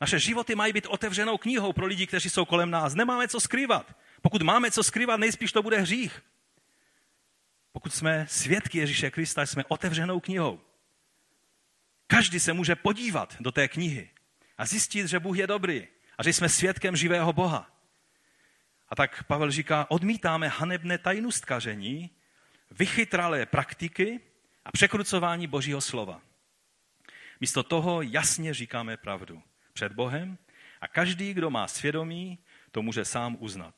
Naše životy mají být otevřenou knihou pro lidi, kteří jsou kolem nás. Nemáme co skrývat. Pokud máme co skrývat, nejspíš to bude hřích. Pokud jsme svědky Ježíše Krista, jsme otevřenou knihou. Každý se může podívat do té knihy a zjistit, že Bůh je dobrý a že jsme svědkem živého Boha. A tak Pavel říká, odmítáme hanebné tajnustkaření, vychytralé praktiky a překrucování Božího slova. Místo toho jasně říkáme pravdu před Bohem a každý, kdo má svědomí, to může sám uznat.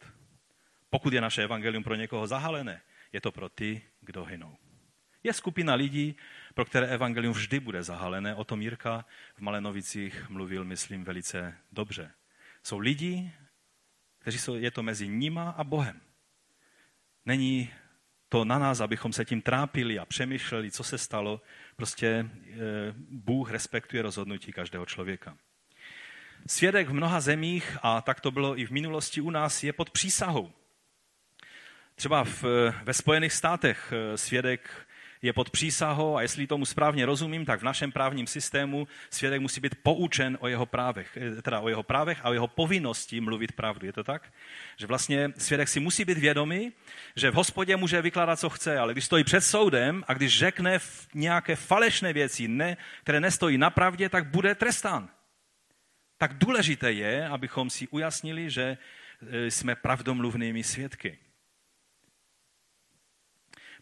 Pokud je naše evangelium pro někoho zahalené, je to pro ty, kdo hynou. Je skupina lidí, pro které evangelium vždy bude zahalené. O tom Jirka v Malenovicích mluvil, myslím, velice dobře. Jsou lidi, kteří jsou, je to mezi nima a Bohem. Není to na nás, abychom se tím trápili a přemýšleli, co se stalo. Prostě e, Bůh respektuje rozhodnutí každého člověka. Svědek v mnoha zemích, a tak to bylo i v minulosti u nás, je pod přísahou. Třeba v, ve Spojených státech e, svědek je pod přísahou a jestli tomu správně rozumím, tak v našem právním systému svědek musí být poučen o jeho právech, eh, teda o jeho právech a o jeho povinnosti mluvit pravdu. Je to tak? Že vlastně svědek si musí být vědomý, že v hospodě může vykládat, co chce, ale když stojí před soudem a když řekne nějaké falešné věci, ne, které nestojí na pravdě, tak bude trestán. Tak důležité je, abychom si ujasnili, že eh, jsme pravdomluvnými svědky.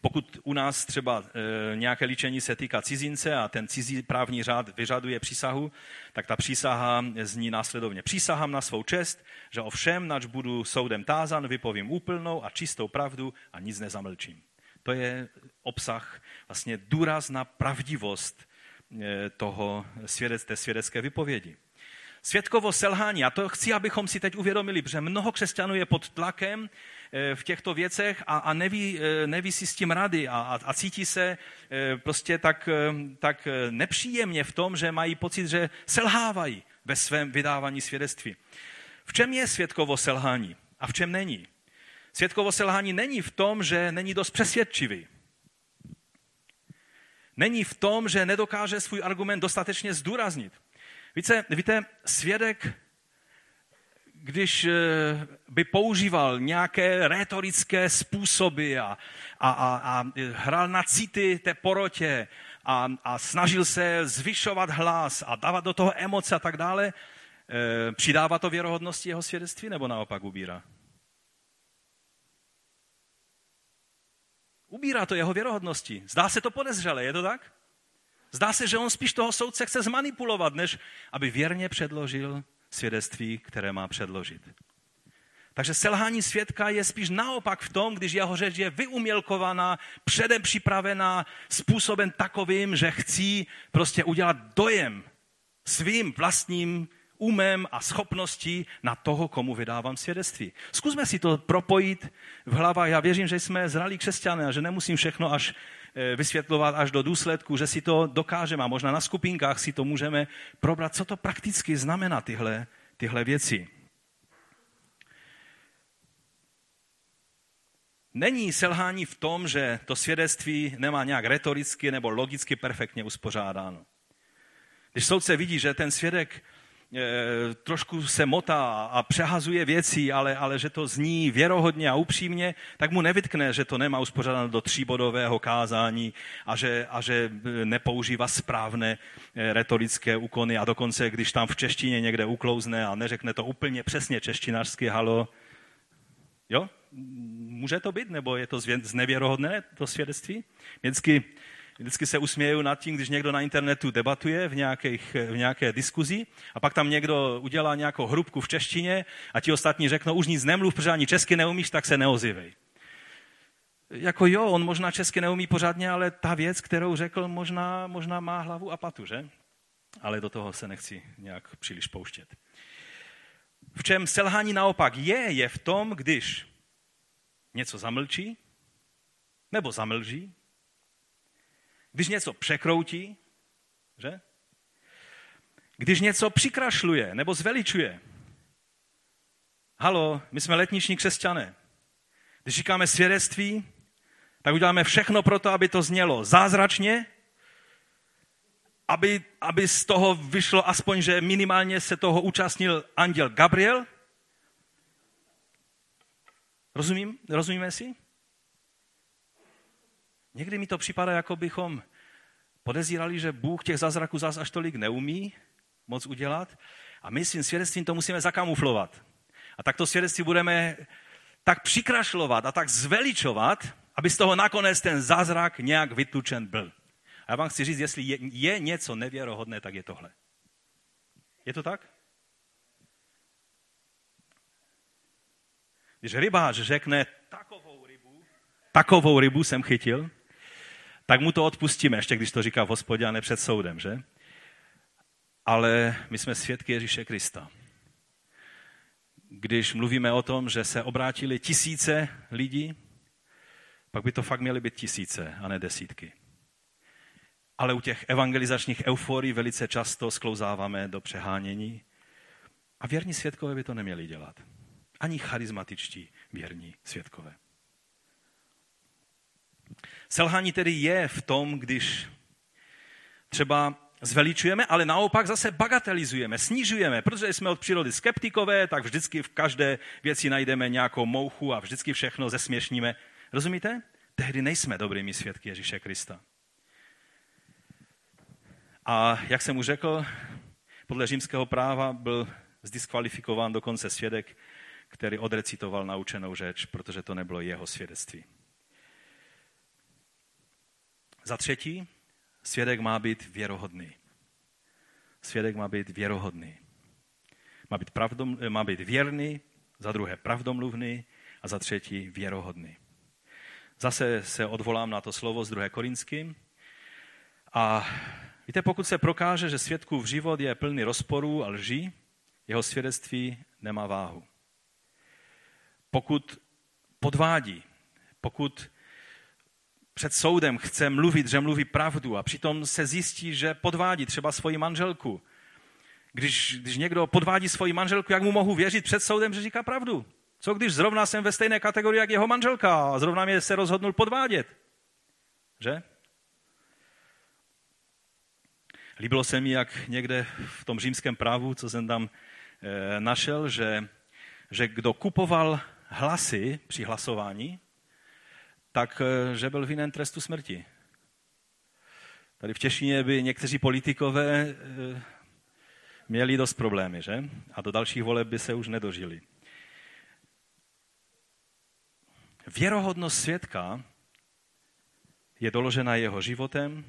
Pokud u nás třeba e, nějaké líčení se týká cizince a ten cizí právní řád vyžaduje přísahu, tak ta přísaha zní následovně. Přísahám na svou čest, že o všem, nač budu soudem tázan, vypovím úplnou a čistou pravdu a nic nezamlčím. To je obsah, vlastně důraz na pravdivost e, toho svědec, té svědecké vypovědi. Světkovo selhání, a to chci, abychom si teď uvědomili, protože mnoho křesťanů je pod tlakem Eh, v těchto věcech a, a neví, eh, neví si s tím rady a, a, a cítí se eh, prostě tak, tak nepříjemně v tom, že mají pocit, že selhávají ve svém vydávání svědectví. V čem je světkovo selhání a v čem není? Světkovo selhání není v tom, že není dost přesvědčivý. Není v tom, že nedokáže svůj argument dostatečně zdůraznit. Víte, víte svědek když eh, by používal nějaké retorické způsoby a, a, a, a hrál na city té porotě a, a snažil se zvyšovat hlas a dávat do toho emoce a tak dále, eh, přidává to věrohodnosti jeho svědectví nebo naopak ubírá? Ubírá to jeho věrohodnosti. Zdá se to podezřelé, je to tak? Zdá se, že on spíš toho soudce chce zmanipulovat, než aby věrně předložil svědectví, které má předložit. Takže selhání svědka je spíš naopak v tom, když jeho řeč je vyumělkovaná, předem připravená způsobem takovým, že chcí prostě udělat dojem svým vlastním umem a schopností na toho, komu vydávám svědectví. Zkusme si to propojit v hlavách. Já věřím, že jsme zralí křesťané a že nemusím všechno až vysvětlovat až do důsledku, že si to dokážeme a možná na skupinkách si to můžeme probrat, co to prakticky znamená tyhle, tyhle věci. Není selhání v tom, že to svědectví nemá nějak retoricky nebo logicky perfektně uspořádáno. Když soudce vidí, že ten svědek Eh, trošku se motá a přehazuje věci, ale, ale že to zní věrohodně a upřímně, tak mu nevytkne, že to nemá uspořádáno do tříbodového kázání a že, a že eh, nepoužívá správné eh, retorické úkony a dokonce, když tam v češtině někde uklouzne a neřekne to úplně přesně češtinářsky, halo, jo? Může to být, nebo je to znevěrohodné, to svědectví? Vždycky Vždycky se usměju nad tím, když někdo na internetu debatuje v, nějakých, v nějaké diskuzi a pak tam někdo udělá nějakou hrubku v češtině a ti ostatní řeknou, už nic nemluv, protože ani česky neumíš, tak se neozivej. Jako jo, on možná česky neumí pořádně, ale ta věc, kterou řekl, možná, možná má hlavu a patu, že? Ale do toho se nechci nějak příliš pouštět. V čem selhání naopak je, je v tom, když něco zamlčí, nebo zamlží, když něco překroutí, že? Když něco přikrašluje nebo zveličuje. Halo, my jsme letniční křesťané. Když říkáme svědectví, tak uděláme všechno pro to, aby to znělo zázračně, aby, aby z toho vyšlo aspoň, že minimálně se toho účastnil anděl Gabriel. Rozumím? Rozumíme si? Někdy mi to připadá, jako bychom podezírali, že Bůh těch zázraků zás až tolik neumí moc udělat. A my svým svědectvím to musíme zakamuflovat. A tak to svědectví budeme tak přikrašlovat a tak zveličovat, aby z toho nakonec ten zázrak nějak vytučen byl. A já vám chci říct, jestli je, je něco nevěrohodné, tak je tohle. Je to tak? Když rybář řekne, takovou rybu, takovou rybu jsem chytil, tak mu to odpustíme, ještě když to říká v hospodě a ne před soudem, že? Ale my jsme svědky Ježíše Krista. Když mluvíme o tom, že se obrátili tisíce lidí, pak by to fakt měly být tisíce a ne desítky. Ale u těch evangelizačních euforií velice často sklouzáváme do přehánění. A věrní svědkové by to neměli dělat. Ani charismatičtí věrní svědkové. Selhání tedy je v tom, když třeba zveličujeme, ale naopak zase bagatelizujeme, snižujeme, protože jsme od přírody skeptikové, tak vždycky v každé věci najdeme nějakou mouchu a vždycky všechno zesměšníme. Rozumíte? Tehdy nejsme dobrými svědky Ježíše Krista. A jak jsem už řekl, podle římského práva byl zdiskvalifikován dokonce svědek, který odrecitoval naučenou řeč, protože to nebylo jeho svědectví. Za třetí, svědek má být věrohodný. Svědek má být věrohodný. Má být, pravdom, má být věrný, za druhé pravdomluvný a za třetí věrohodný. Zase se odvolám na to slovo z 2. Korinským. A víte, pokud se prokáže, že svědkův život je plný rozporů a lží, jeho svědectví nemá váhu. Pokud podvádí, pokud před soudem chce mluvit, že mluví pravdu a přitom se zjistí, že podvádí třeba svoji manželku. Když, když někdo podvádí svoji manželku, jak mu mohu věřit před soudem, že říká pravdu? Co když zrovna jsem ve stejné kategorii jak jeho manželka a zrovna mě se rozhodnul podvádět? Že? Líbilo se mi, jak někde v tom římském právu, co jsem tam e, našel, že, že kdo kupoval hlasy při hlasování, tak eh, že byl vinen trestu smrti. Tady v Češině by někteří politikové eh, měli dost problémy, že? A do dalších voleb by se už nedožili. Věrohodnost svědka je doložena jeho životem,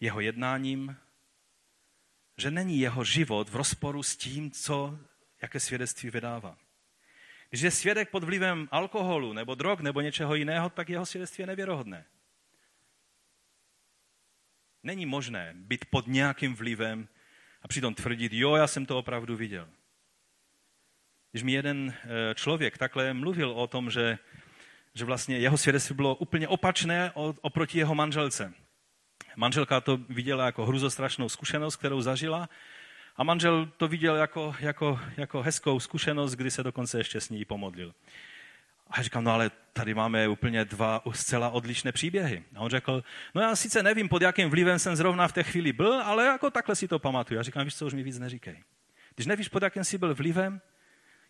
jeho jednáním, že není jeho život v rozporu s tím, co, jaké svědectví vydává. Když je svědek pod vlivem alkoholu nebo drog nebo něčeho jiného, tak jeho svědectví je nevěrohodné. Není možné být pod nějakým vlivem a přitom tvrdit, jo, já jsem to opravdu viděl. Když mi jeden eh, člověk takhle mluvil o tom, že, že vlastně jeho svědectví bylo úplně opačné oproti jeho manželce. Manželka to viděla jako hruzostrašnou zkušenost, kterou zažila a manžel to viděl jako, jako, jako hezkou zkušenost, kdy se dokonce ještě s ní pomodlil. A já říkám, no ale tady máme úplně dva zcela odlišné příběhy. A on řekl, no já sice nevím, pod jakým vlivem jsem zrovna v té chvíli byl, ale jako takhle si to pamatuju. Já říkám, víš co, už mi víc neříkej. Když nevíš, pod jakým jsi byl vlivem,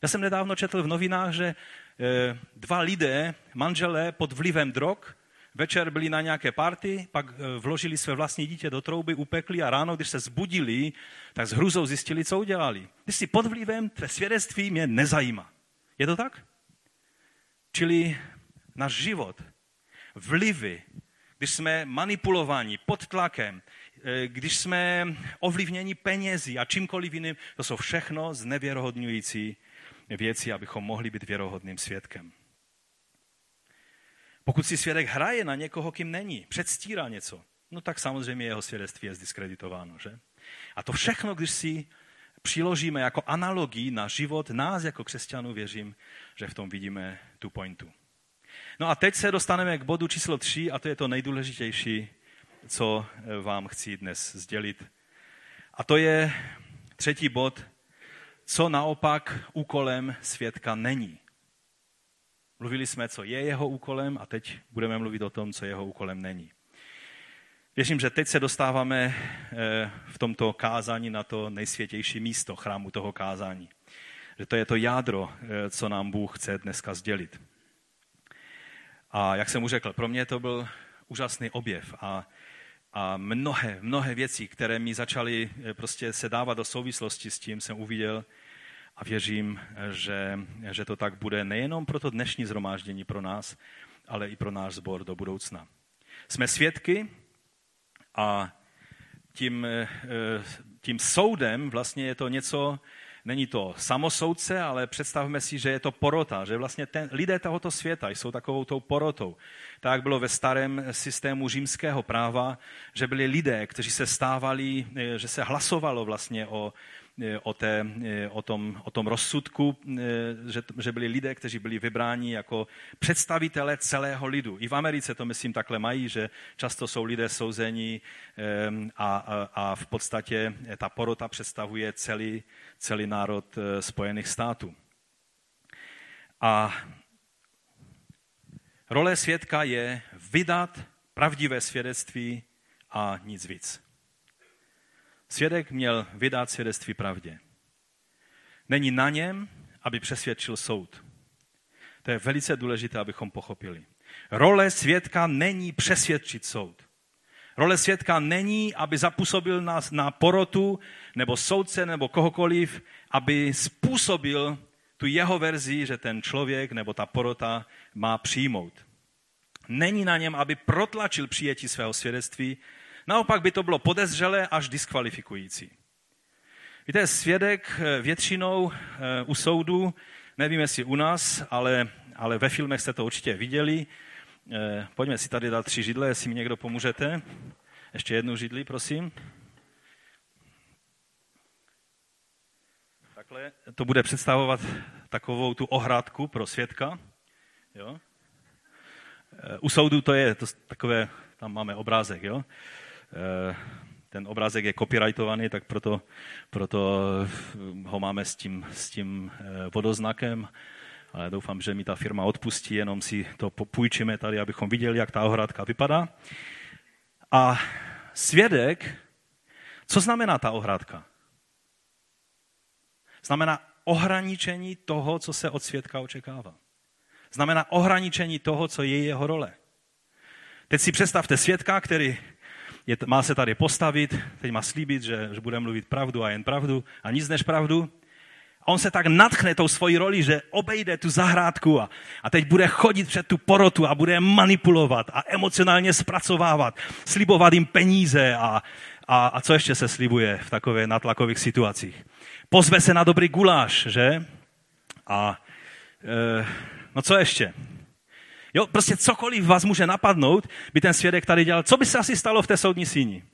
já jsem nedávno četl v novinách, že eh, dva lidé, manželé pod vlivem drog, večer byli na nějaké party, pak eh, vložili své vlastní dítě do trouby, upekli a ráno, když se zbudili, tak s hruzou zjistili, co udělali. Když jsi pod vlivem, tvé svědectví mě nezajímá. Je to tak? Čili náš život, vlivy, když jsme manipulováni pod tlakem, eh, když jsme ovlivněni penězi a čímkoliv jiným, to jsou všechno znevěrohodňující věci, abychom mohli být věrohodným svědkem. Pokud si svědek hraje na někoho, kým není, předstírá něco, no tak samozřejmě jeho svědectví je zdiskreditováno. Že? A to všechno, když si přiložíme jako analogii na život nás jako křesťanů, věřím, že v tom vidíme tu pointu. No a teď se dostaneme k bodu číslo 3 a to je to nejdůležitější, co vám chci dnes sdělit. A to je třetí bod, co naopak úkolem svědka není. Mluvili jsme, co je jeho úkolem a teď budeme mluvit o tom, co jeho úkolem není. Věřím, že teď se dostáváme eh, v tomto kázání na to nejsvětější místo chrámu toho kázání. Že to je to jádro, eh, co nám Bůh chce dneska sdělit. A jak jsem mu řekl, pro mě to byl úžasný objev a, a mnohé, mnohé věcí, které mi začaly eh, prostě se dávat do souvislosti s tím, jsem uviděl a věřím, že, že to tak bude nejenom pro to dnešní zhromáždění pro nás, ale i pro náš sbor do budoucna. Jsme svědky a tím, eh, tím soudem vlastně je to něco, není to samosoudce, ale představme si, že je to porota, že vlastně ten, lidé tohoto světa jsou takovou tou porotou. Tak bylo ve starém systému římského práva, že byli lidé, kteří se stávali, eh, že se hlasovalo vlastně o, o, té, eh, o, tom, o tom rozsudku, eh, že, že byli lidé, kteří byli vybráni jako představitelé celého lidu. I v Americe to myslím takhle mají, že často jsou lidé souzení a, a, a v podstatě ta porota představuje celý, celý národ Spojených států. A role svědka je vydat pravdivé svědectví a nic víc. Svědek měl vydat svědectví pravdě. Není na něm, aby přesvědčil soud. To je velice důležité, abychom pochopili. Role svědka není přesvědčit soud. Role svědka není, aby zapůsobil nás na porotu, nebo soudce, nebo kohokoliv, aby způsobil tu jeho verzi, že ten člověk nebo ta porota má přijmout. Není na něm, aby protlačil přijetí svého svědectví, Naopak by to bylo podezřelé až diskvalifikující. Víte, svědek eh, většinou eh, u soudu, nevím jestli u nás, ale, ale ve filmech jste to určitě viděli. Eh, pojďme si tady dát tři židle, jestli mi někdo pomůžete. Ještě jednu židli, prosím. Takhle to bude představovat takovou tu ohrádku pro svědka. Jo? U soudu to je to takové, tam máme obrázek, jo? Eh, ten obrázek je copyrightovaný, tak proto, proto ho máme s tím, s tím eh, vodoznakem. Ale doufám, že mi ta firma odpustí, jenom si to půjčíme tady, abychom viděli, jak ta ohradka vypadá. A svědek, co znamená ta ohradka? Znamená ohraničení toho, co se od svědka očekává. Znamená ohraničení toho, co je jeho role. Teď si představte svědka, který je, má se tady postavit, teď má slíbit, že, že bude mluvit pravdu a jen pravdu a nic než pravdu. A on se tak natchne tou svojí roli, že obejde tu zahrádku a, a teď bude chodit před tu porotu a bude manipulovat a emocionálně zpracovávat, slibovat jim peníze a, a, a co ještě se slibuje v takové natlakových situacích. Pozve se na dobrý guláš, že? A e, no co ještě? Jo, prostě cokoliv vás může napadnout, by ten svědek tady dělal. Co by se asi stalo v té soudní síni?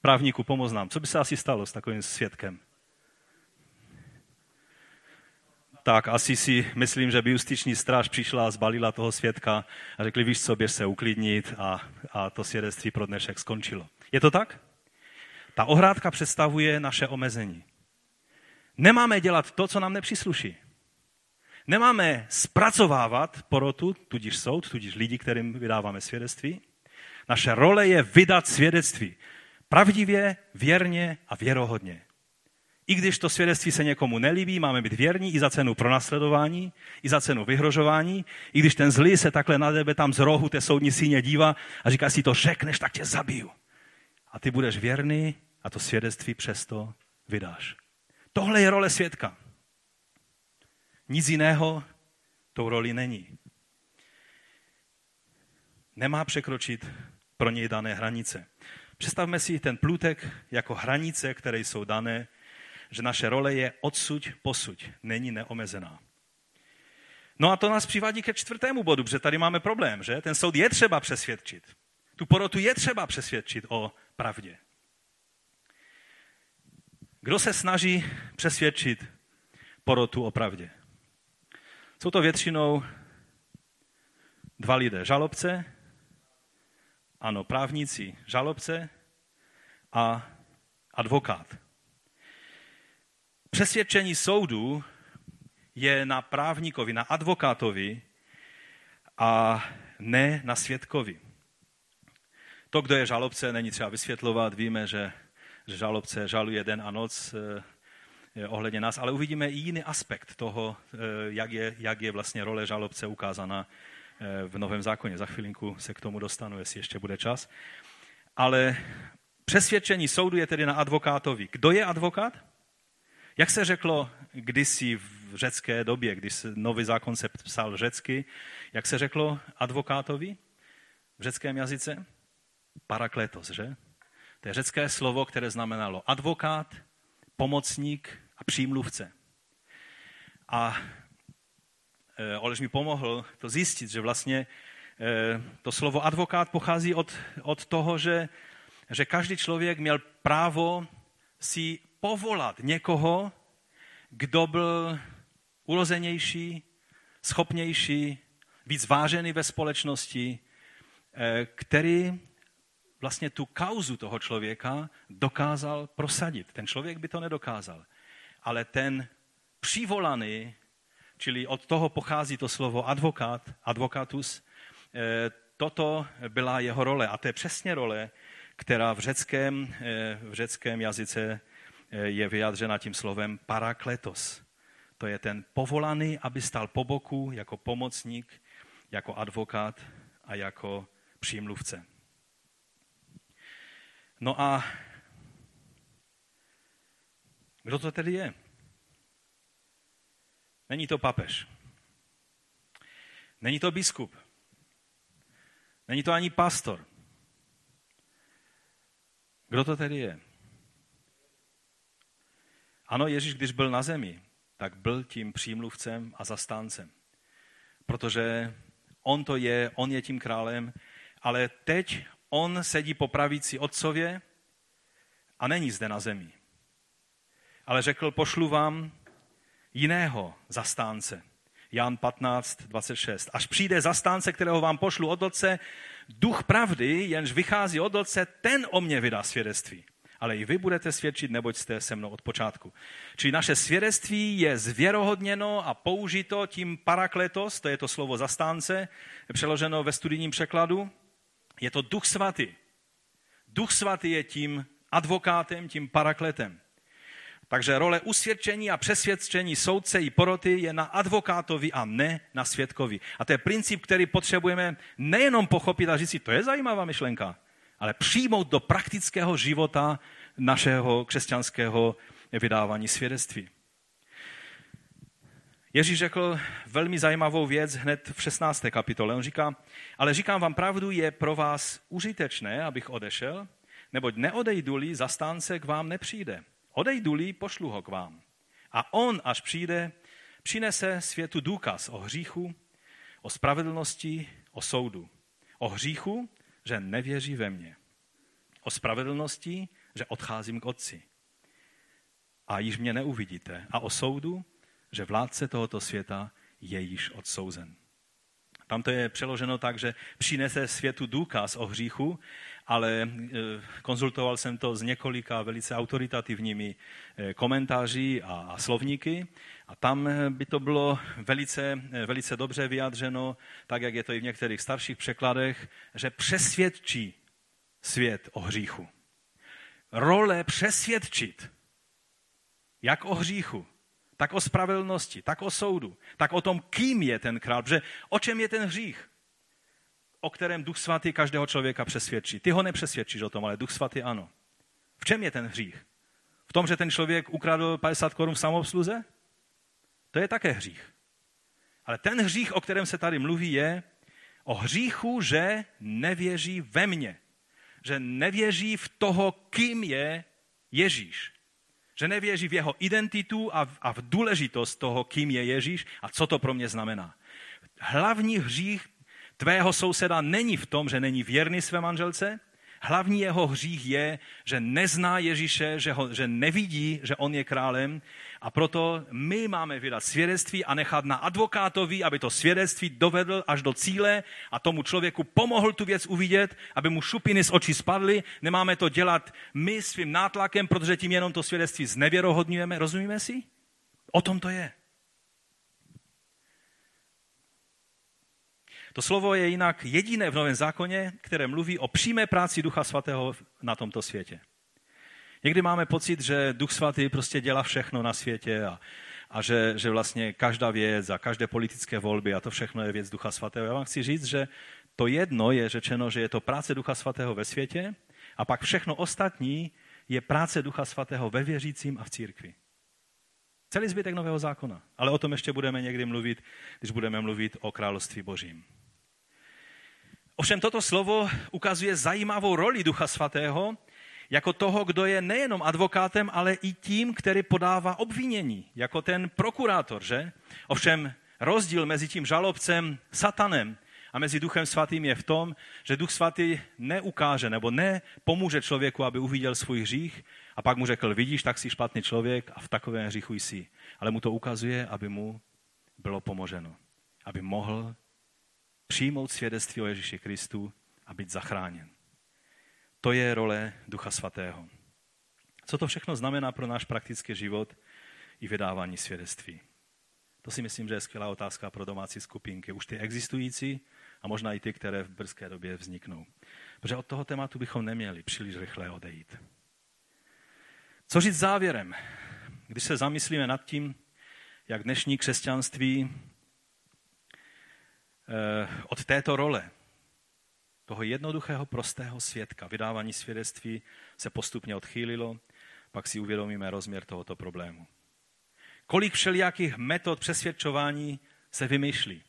Právníku, pomoz nám. Co by se asi stalo s takovým svědkem? tak asi si myslím, že by justiční stráž přišla a zbalila toho svědka a řekli, víš co, běž se uklidnit a, a to svědectví pro dnešek skončilo. Je to tak? Ta ohrádka představuje naše omezení. Nemáme dělat to, co nám nepřísluší. Nemáme zpracovávat porotu, tudíž soud, tudíž lidi, kterým vydáváme svědectví. Naše role je vydat svědectví. Pravdivě, věrně a věrohodně. I když to svědectví se někomu nelíbí, máme být věrní i za cenu pronásledování, i za cenu vyhrožování. I když ten zlý se takhle na tebe tam z rohu té soudní síně dívá a říká si to řekneš, tak tě zabiju. A ty budeš věrný a to svědectví přesto vydáš. Tohle je role svědka. Nic jiného tou roli není. Nemá překročit pro něj dané hranice. Představme si ten plutek jako hranice, které jsou dané, že naše role je odsuť, posuť, není neomezená. No a to nás přivádí ke čtvrtému bodu, protože tady máme problém, že? Ten soud je třeba přesvědčit. Tu porotu je třeba přesvědčit o pravdě. Kdo se snaží přesvědčit porotu o pravdě? Jsou to většinou dva lidé. Žalobce, ano, právníci, žalobce a advokát. Přesvědčení soudu je na právníkovi, na advokátovi a ne na svědkovi. To, kdo je žalobce, není třeba vysvětlovat. Víme, že, že žalobce žaluje den a noc eh, ohledně nás, ale uvidíme i jiný aspekt toho, eh, jak je, jak je vlastně role žalobce ukázána eh, v Novém zákoně. Za chvilinku se k tomu dostanu, jestli ještě bude čas. Ale přesvědčení soudu je tedy na advokátovi. Kdo je advokát? Jak se řeklo kdysi v řecké době, když nový zákon se psal řecky, jak se řeklo advokátovi v řeckém jazyce? Parakletos, že? To je řecké slovo, které znamenalo advokát, pomocník přímluvce. A e, Oleš mi pomohl to zjistit, že vlastně e, to slovo advokát pochází od, od toho, že, že každý člověk měl právo si povolat někoho, kdo byl urozenější, schopnější, víc vážený ve společnosti, eh, který vlastně tu kauzu toho člověka dokázal prosadit. Ten člověk by to nedokázal. Ale ten přivolaný, čili od toho pochází to slovo advokát, advokatus, eh, toto byla jeho role. A to je přesně role, která v řeckém, eh, v řeckém jazyce je vyjádřena tím slovem parakletos. To je ten povolaný, aby stal po boku jako pomocník, jako advokát a jako přímluvce. No a kdo to tedy je? Není to papež. Není to biskup. Není to ani pastor. Kdo to tedy je? Ano, Ježíš, když byl na zemi, tak byl tím přímluvcem a zastáncem. Protože on to je, on je tím králem, ale teď on sedí po pravici otcově a není zde na zemi. Ale řekl, pošlu vám jiného zastánce. Jan 15, 26. Až přijde zastánce, kterého vám pošlu od otce, duch pravdy, jenž vychází od otce, ten o mě vydá svědectví ale i vy budete svědčit, neboť jste se mnou od počátku. Čili naše svědectví je zvěrohodněno a použito tím parakletos, to je to slovo zastánce, přeloženo ve studijním překladu. Je to duch svatý. Duch svatý je tím advokátem, tím parakletem. Takže role usvědčení a přesvědčení soudce i poroty je na advokátovi a ne na svědkovi. A to je princip, který potřebujeme nejenom pochopit a říct si, to je zajímavá myšlenka, ale přijmout do praktického života našeho křesťanského vydávání svědectví. Ježíš řekl velmi zajímavou věc hned v 16. kapitole. On říká, ale říkám vám pravdu, je pro vás užitečné, abych odešel, neboť neodejdu-li, zastánce k vám nepřijde. Odejdu-li, pošlu ho k vám. A on, až přijde, přinese světu důkaz o hříchu, o spravedlnosti, o soudu. O hříchu, že nevěří ve mě. O spravedlnosti, že odcházím k otci. A již mě neuvidíte. A o soudu, že vládce tohoto světa je již odsouzen. Tam to je přeloženo tak, že přinese světu důkaz o hříchu, ale e, konzultoval jsem to s několika velice autoritativními e, komentáři a slovníky a tam by to bylo velice, velice dobře vyjádřeno, tak jak je to i v některých starších překladech, že přesvědčí svět o hříchu. Role přesvědčit, jak o hříchu, tak o spravedlnosti, tak o soudu, tak o tom, kým je ten král. Protože o čem je ten hřích, o kterém Duch Svatý každého člověka přesvědčí. Ty ho nepřesvědčíš o tom, ale Duch Svatý ano. V čem je ten hřích? V tom, že ten člověk ukradl 50 korun v samoobsluze? To je také hřích. Ale ten hřích, o kterém se tady mluví, je o hříchu, že nevěří ve mně. Že nevěří v toho, kým je Ježíš. Že nevěří v jeho identitu a v, a v důležitost toho, kým je Ježíš a co to pro mě znamená. Hlavní hřích tvého souseda není v tom, že není věrný své manželce, Hlavní jeho hřích je, že nezná Ježíše, že, ho, že nevidí, že on je králem a proto my máme vydat svědectví a nechat na advokátovi, aby to svědectví dovedl až do cíle a tomu člověku pomohl tu věc uvidět, aby mu šupiny z očí spadly. Nemáme to dělat my svým nátlakem, protože tím jenom to svědectví znevěrohodňujeme. Rozumíme si? O tom to je. To slovo je jinak jediné v Novém zákoně, které mluví o přímé práci Ducha Svatého na tomto světě. Někdy máme pocit, že Duch Svatý prostě dělá všechno na světě a, a že, že vlastně každá věc a každé politické volby a to všechno je věc Ducha Svatého. Já vám chci říct, že to jedno je řečeno, že je to práce Ducha Svatého ve světě a pak všechno ostatní je práce Ducha Svatého ve věřícím a v církvi. Celý zbytek Nového zákona. Ale o tom ještě budeme někdy mluvit, když budeme mluvit o království božím. Ovšem toto slovo ukazuje zajímavou roli Ducha Svatého jako toho, kdo je nejenom advokátem, ale i tím, který podává obvinění, jako ten prokurátor, že? Ovšem rozdíl mezi tím žalobcem satanem a mezi Duchem Svatým je v tom, že Duch Svatý neukáže nebo nepomůže člověku, aby uviděl svůj hřích a pak mu řekl, vidíš, tak jsi špatný člověk a v takovém hříchu jsi. Ale mu to ukazuje, aby mu bylo pomoženo. Aby mohl přijmout svědectví o Ježíši Kristu a být zachráněn. To je role Ducha Svatého. Co to všechno znamená pro náš praktický život i vydávání svědectví? To si myslím, že je skvělá otázka pro domácí skupinky. Už ty existující a možná i ty, které v brzké době vzniknou. Protože od toho tématu bychom neměli příliš rychle odejít. Co říct závěrem? Když se zamyslíme nad tím, jak dnešní křesťanství od této role, toho jednoduchého, prostého svědka, vydávání svědectví, se postupně odchýlilo, pak si uvědomíme rozměr tohoto problému. Kolik všelijakých metod přesvědčování se vymýšlí.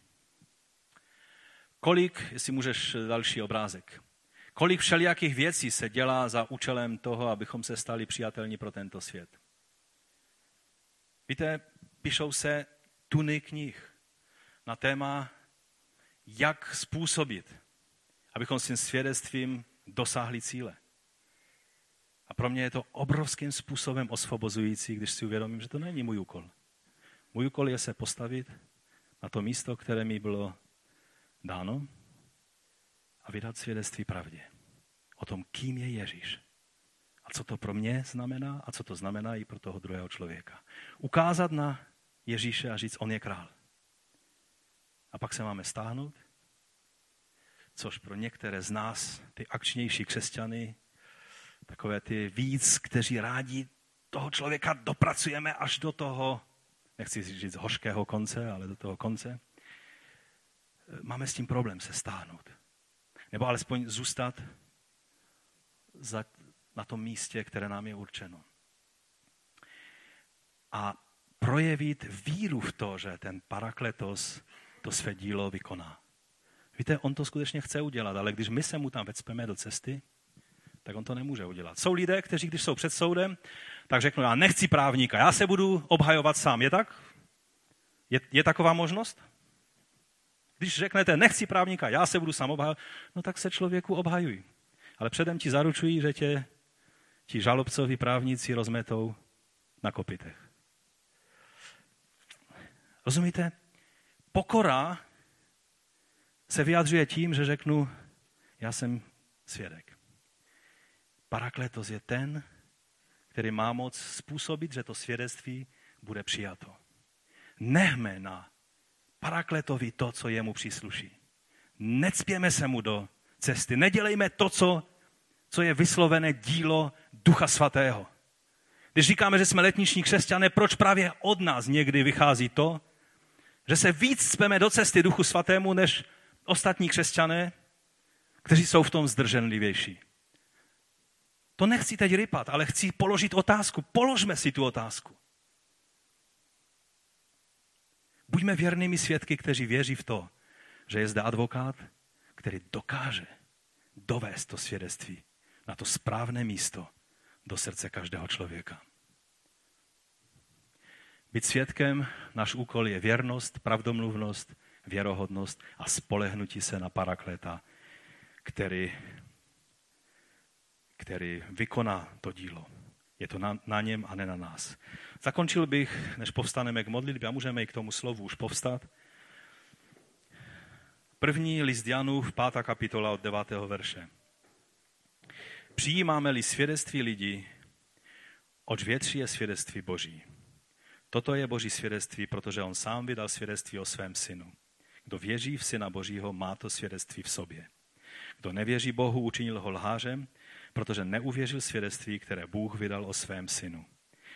Kolik, jestli můžeš další obrázek, kolik všelijakých věcí se dělá za účelem toho, abychom se stali přijatelní pro tento svět. Víte, píšou se tuny knih na téma, jak způsobit, abychom s tím svědectvím dosáhli cíle. A pro mě je to obrovským způsobem osvobozující, když si uvědomím, že to není můj úkol. Můj úkol je se postavit na to místo, které mi bylo dáno a vydat svědectví pravdě. O tom, kým je Ježíš. A co to pro mě znamená a co to znamená i pro toho druhého člověka. Ukázat na Ježíše a říct, on je král. A pak se máme stáhnout, což pro některé z nás, ty akčnější křesťany, takové ty víc, kteří rádi toho člověka dopracujeme až do toho, nechci říct hořkého konce, ale do toho konce, máme s tím problém se stáhnout. Nebo alespoň zůstat za, na tom místě, které nám je určeno. A projevit víru v to, že ten parakletos to své dílo vykoná. Víte, on to skutečně chce udělat, ale když my se mu tam vecpeme do cesty, tak on to nemůže udělat. Jsou lidé, kteří, když jsou před soudem, tak řeknou, já nechci právníka, já se budu obhajovat sám. Je tak? Je, je taková možnost? Když řeknete, nechci právníka, já se budu sám obhajovat, no tak se člověku obhajuj. Ale předem ti zaručují, že tě ti žalobcoví právníci rozmetou na kopitech. Rozumíte? Pokora se vyjadřuje tím, že řeknu, já jsem svědek. Parakletos je ten, který má moc způsobit, že to svědectví bude přijato. Nechme na parakletovi to, co jemu přísluší. Necpěme se mu do cesty. Nedělejme to, co, co je vyslovené dílo Ducha Svatého. Když říkáme, že jsme letniční křesťané, proč právě od nás někdy vychází to, že se víc speme do cesty Duchu Svatému, než ostatní křesťané, kteří jsou v tom zdrženlivější. To nechci teď rypat, ale chci položit otázku. Položme si tu otázku. Buďme věrnými svědky, kteří věří v to, že je zde advokát, který dokáže dovést to svědectví na to správné místo do srdce každého člověka. Být svědkem, náš úkol je věrnost, pravdomluvnost, věrohodnost a spolehnutí se na parakleta, který, který vykoná to dílo. Je to na, na něm a ne na nás. Zakončil bych, než povstaneme k modlitbě a můžeme i k tomu slovu už povstat. První list Janův, pátá kapitola od devátého verše. Přijímáme-li svědectví lidí, oč větší je svědectví Boží. Toto je Boží svědectví, protože on sám vydal svědectví o svém synu. Kdo věří v Syna Božího, má to svědectví v sobě. Kdo nevěří Bohu, učinil ho lhářem, protože neuvěřil svědectví, které Bůh vydal o svém synu.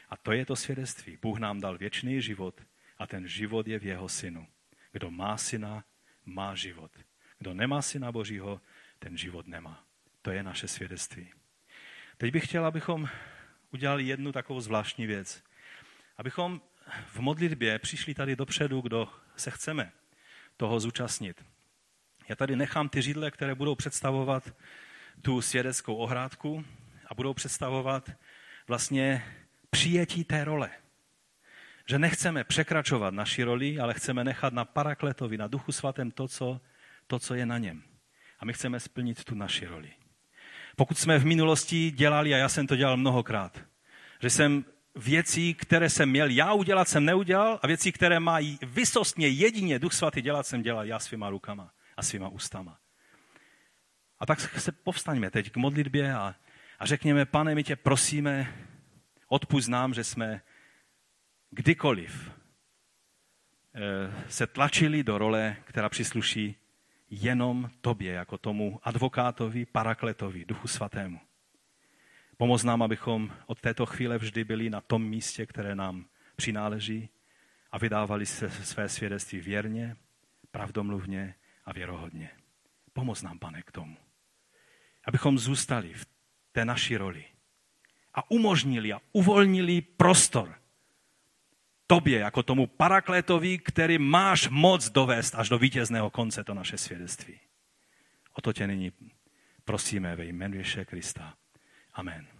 A to je to svědectví. Bůh nám dal věčný život a ten život je v jeho synu. Kdo má syna, má život. Kdo nemá syna Božího, ten život nemá. To je naše svědectví. Teď bych chtěl, abychom udělali jednu takovou zvláštní věc. Abychom v modlitbě přišli tady dopředu, kdo se chceme toho zúčastnit. Já tady nechám ty židle, které budou představovat tu svědeckou ohrádku a budou představovat vlastně přijetí té role. Že nechceme překračovat naši roli, ale chceme nechat na parakletovi, na duchu svatém to, co, to, co je na něm. A my chceme splnit tu naši roli. Pokud jsme v minulosti dělali, a já jsem to dělal mnohokrát, že jsem věcí, které jsem měl já udělat, jsem neudělal a věcí, které mají vysostně jedině Duch Svatý dělat, jsem dělal já svýma rukama a svýma ústama. A tak se povstaňme teď k modlitbě a, a řekněme, pane, my tě prosíme, odpust nám, že jsme kdykoliv eh, se tlačili do role, která přisluší jenom tobě, jako tomu advokátovi, parakletovi, duchu svatému. Pomoz nám, abychom od této chvíle vždy byli na tom místě, které nám přináleží a vydávali se své svědectví věrně, pravdomluvně a věrohodně. Pomoz nám, pane, k tomu. Abychom zůstali v té naší roli a umožnili a uvolnili prostor tobě, jako tomu parakletovi, který máš moc dovést až do vítězného konce to naše svědectví. O to tě nyní prosíme ve jménu Ježíše Krista. Amen.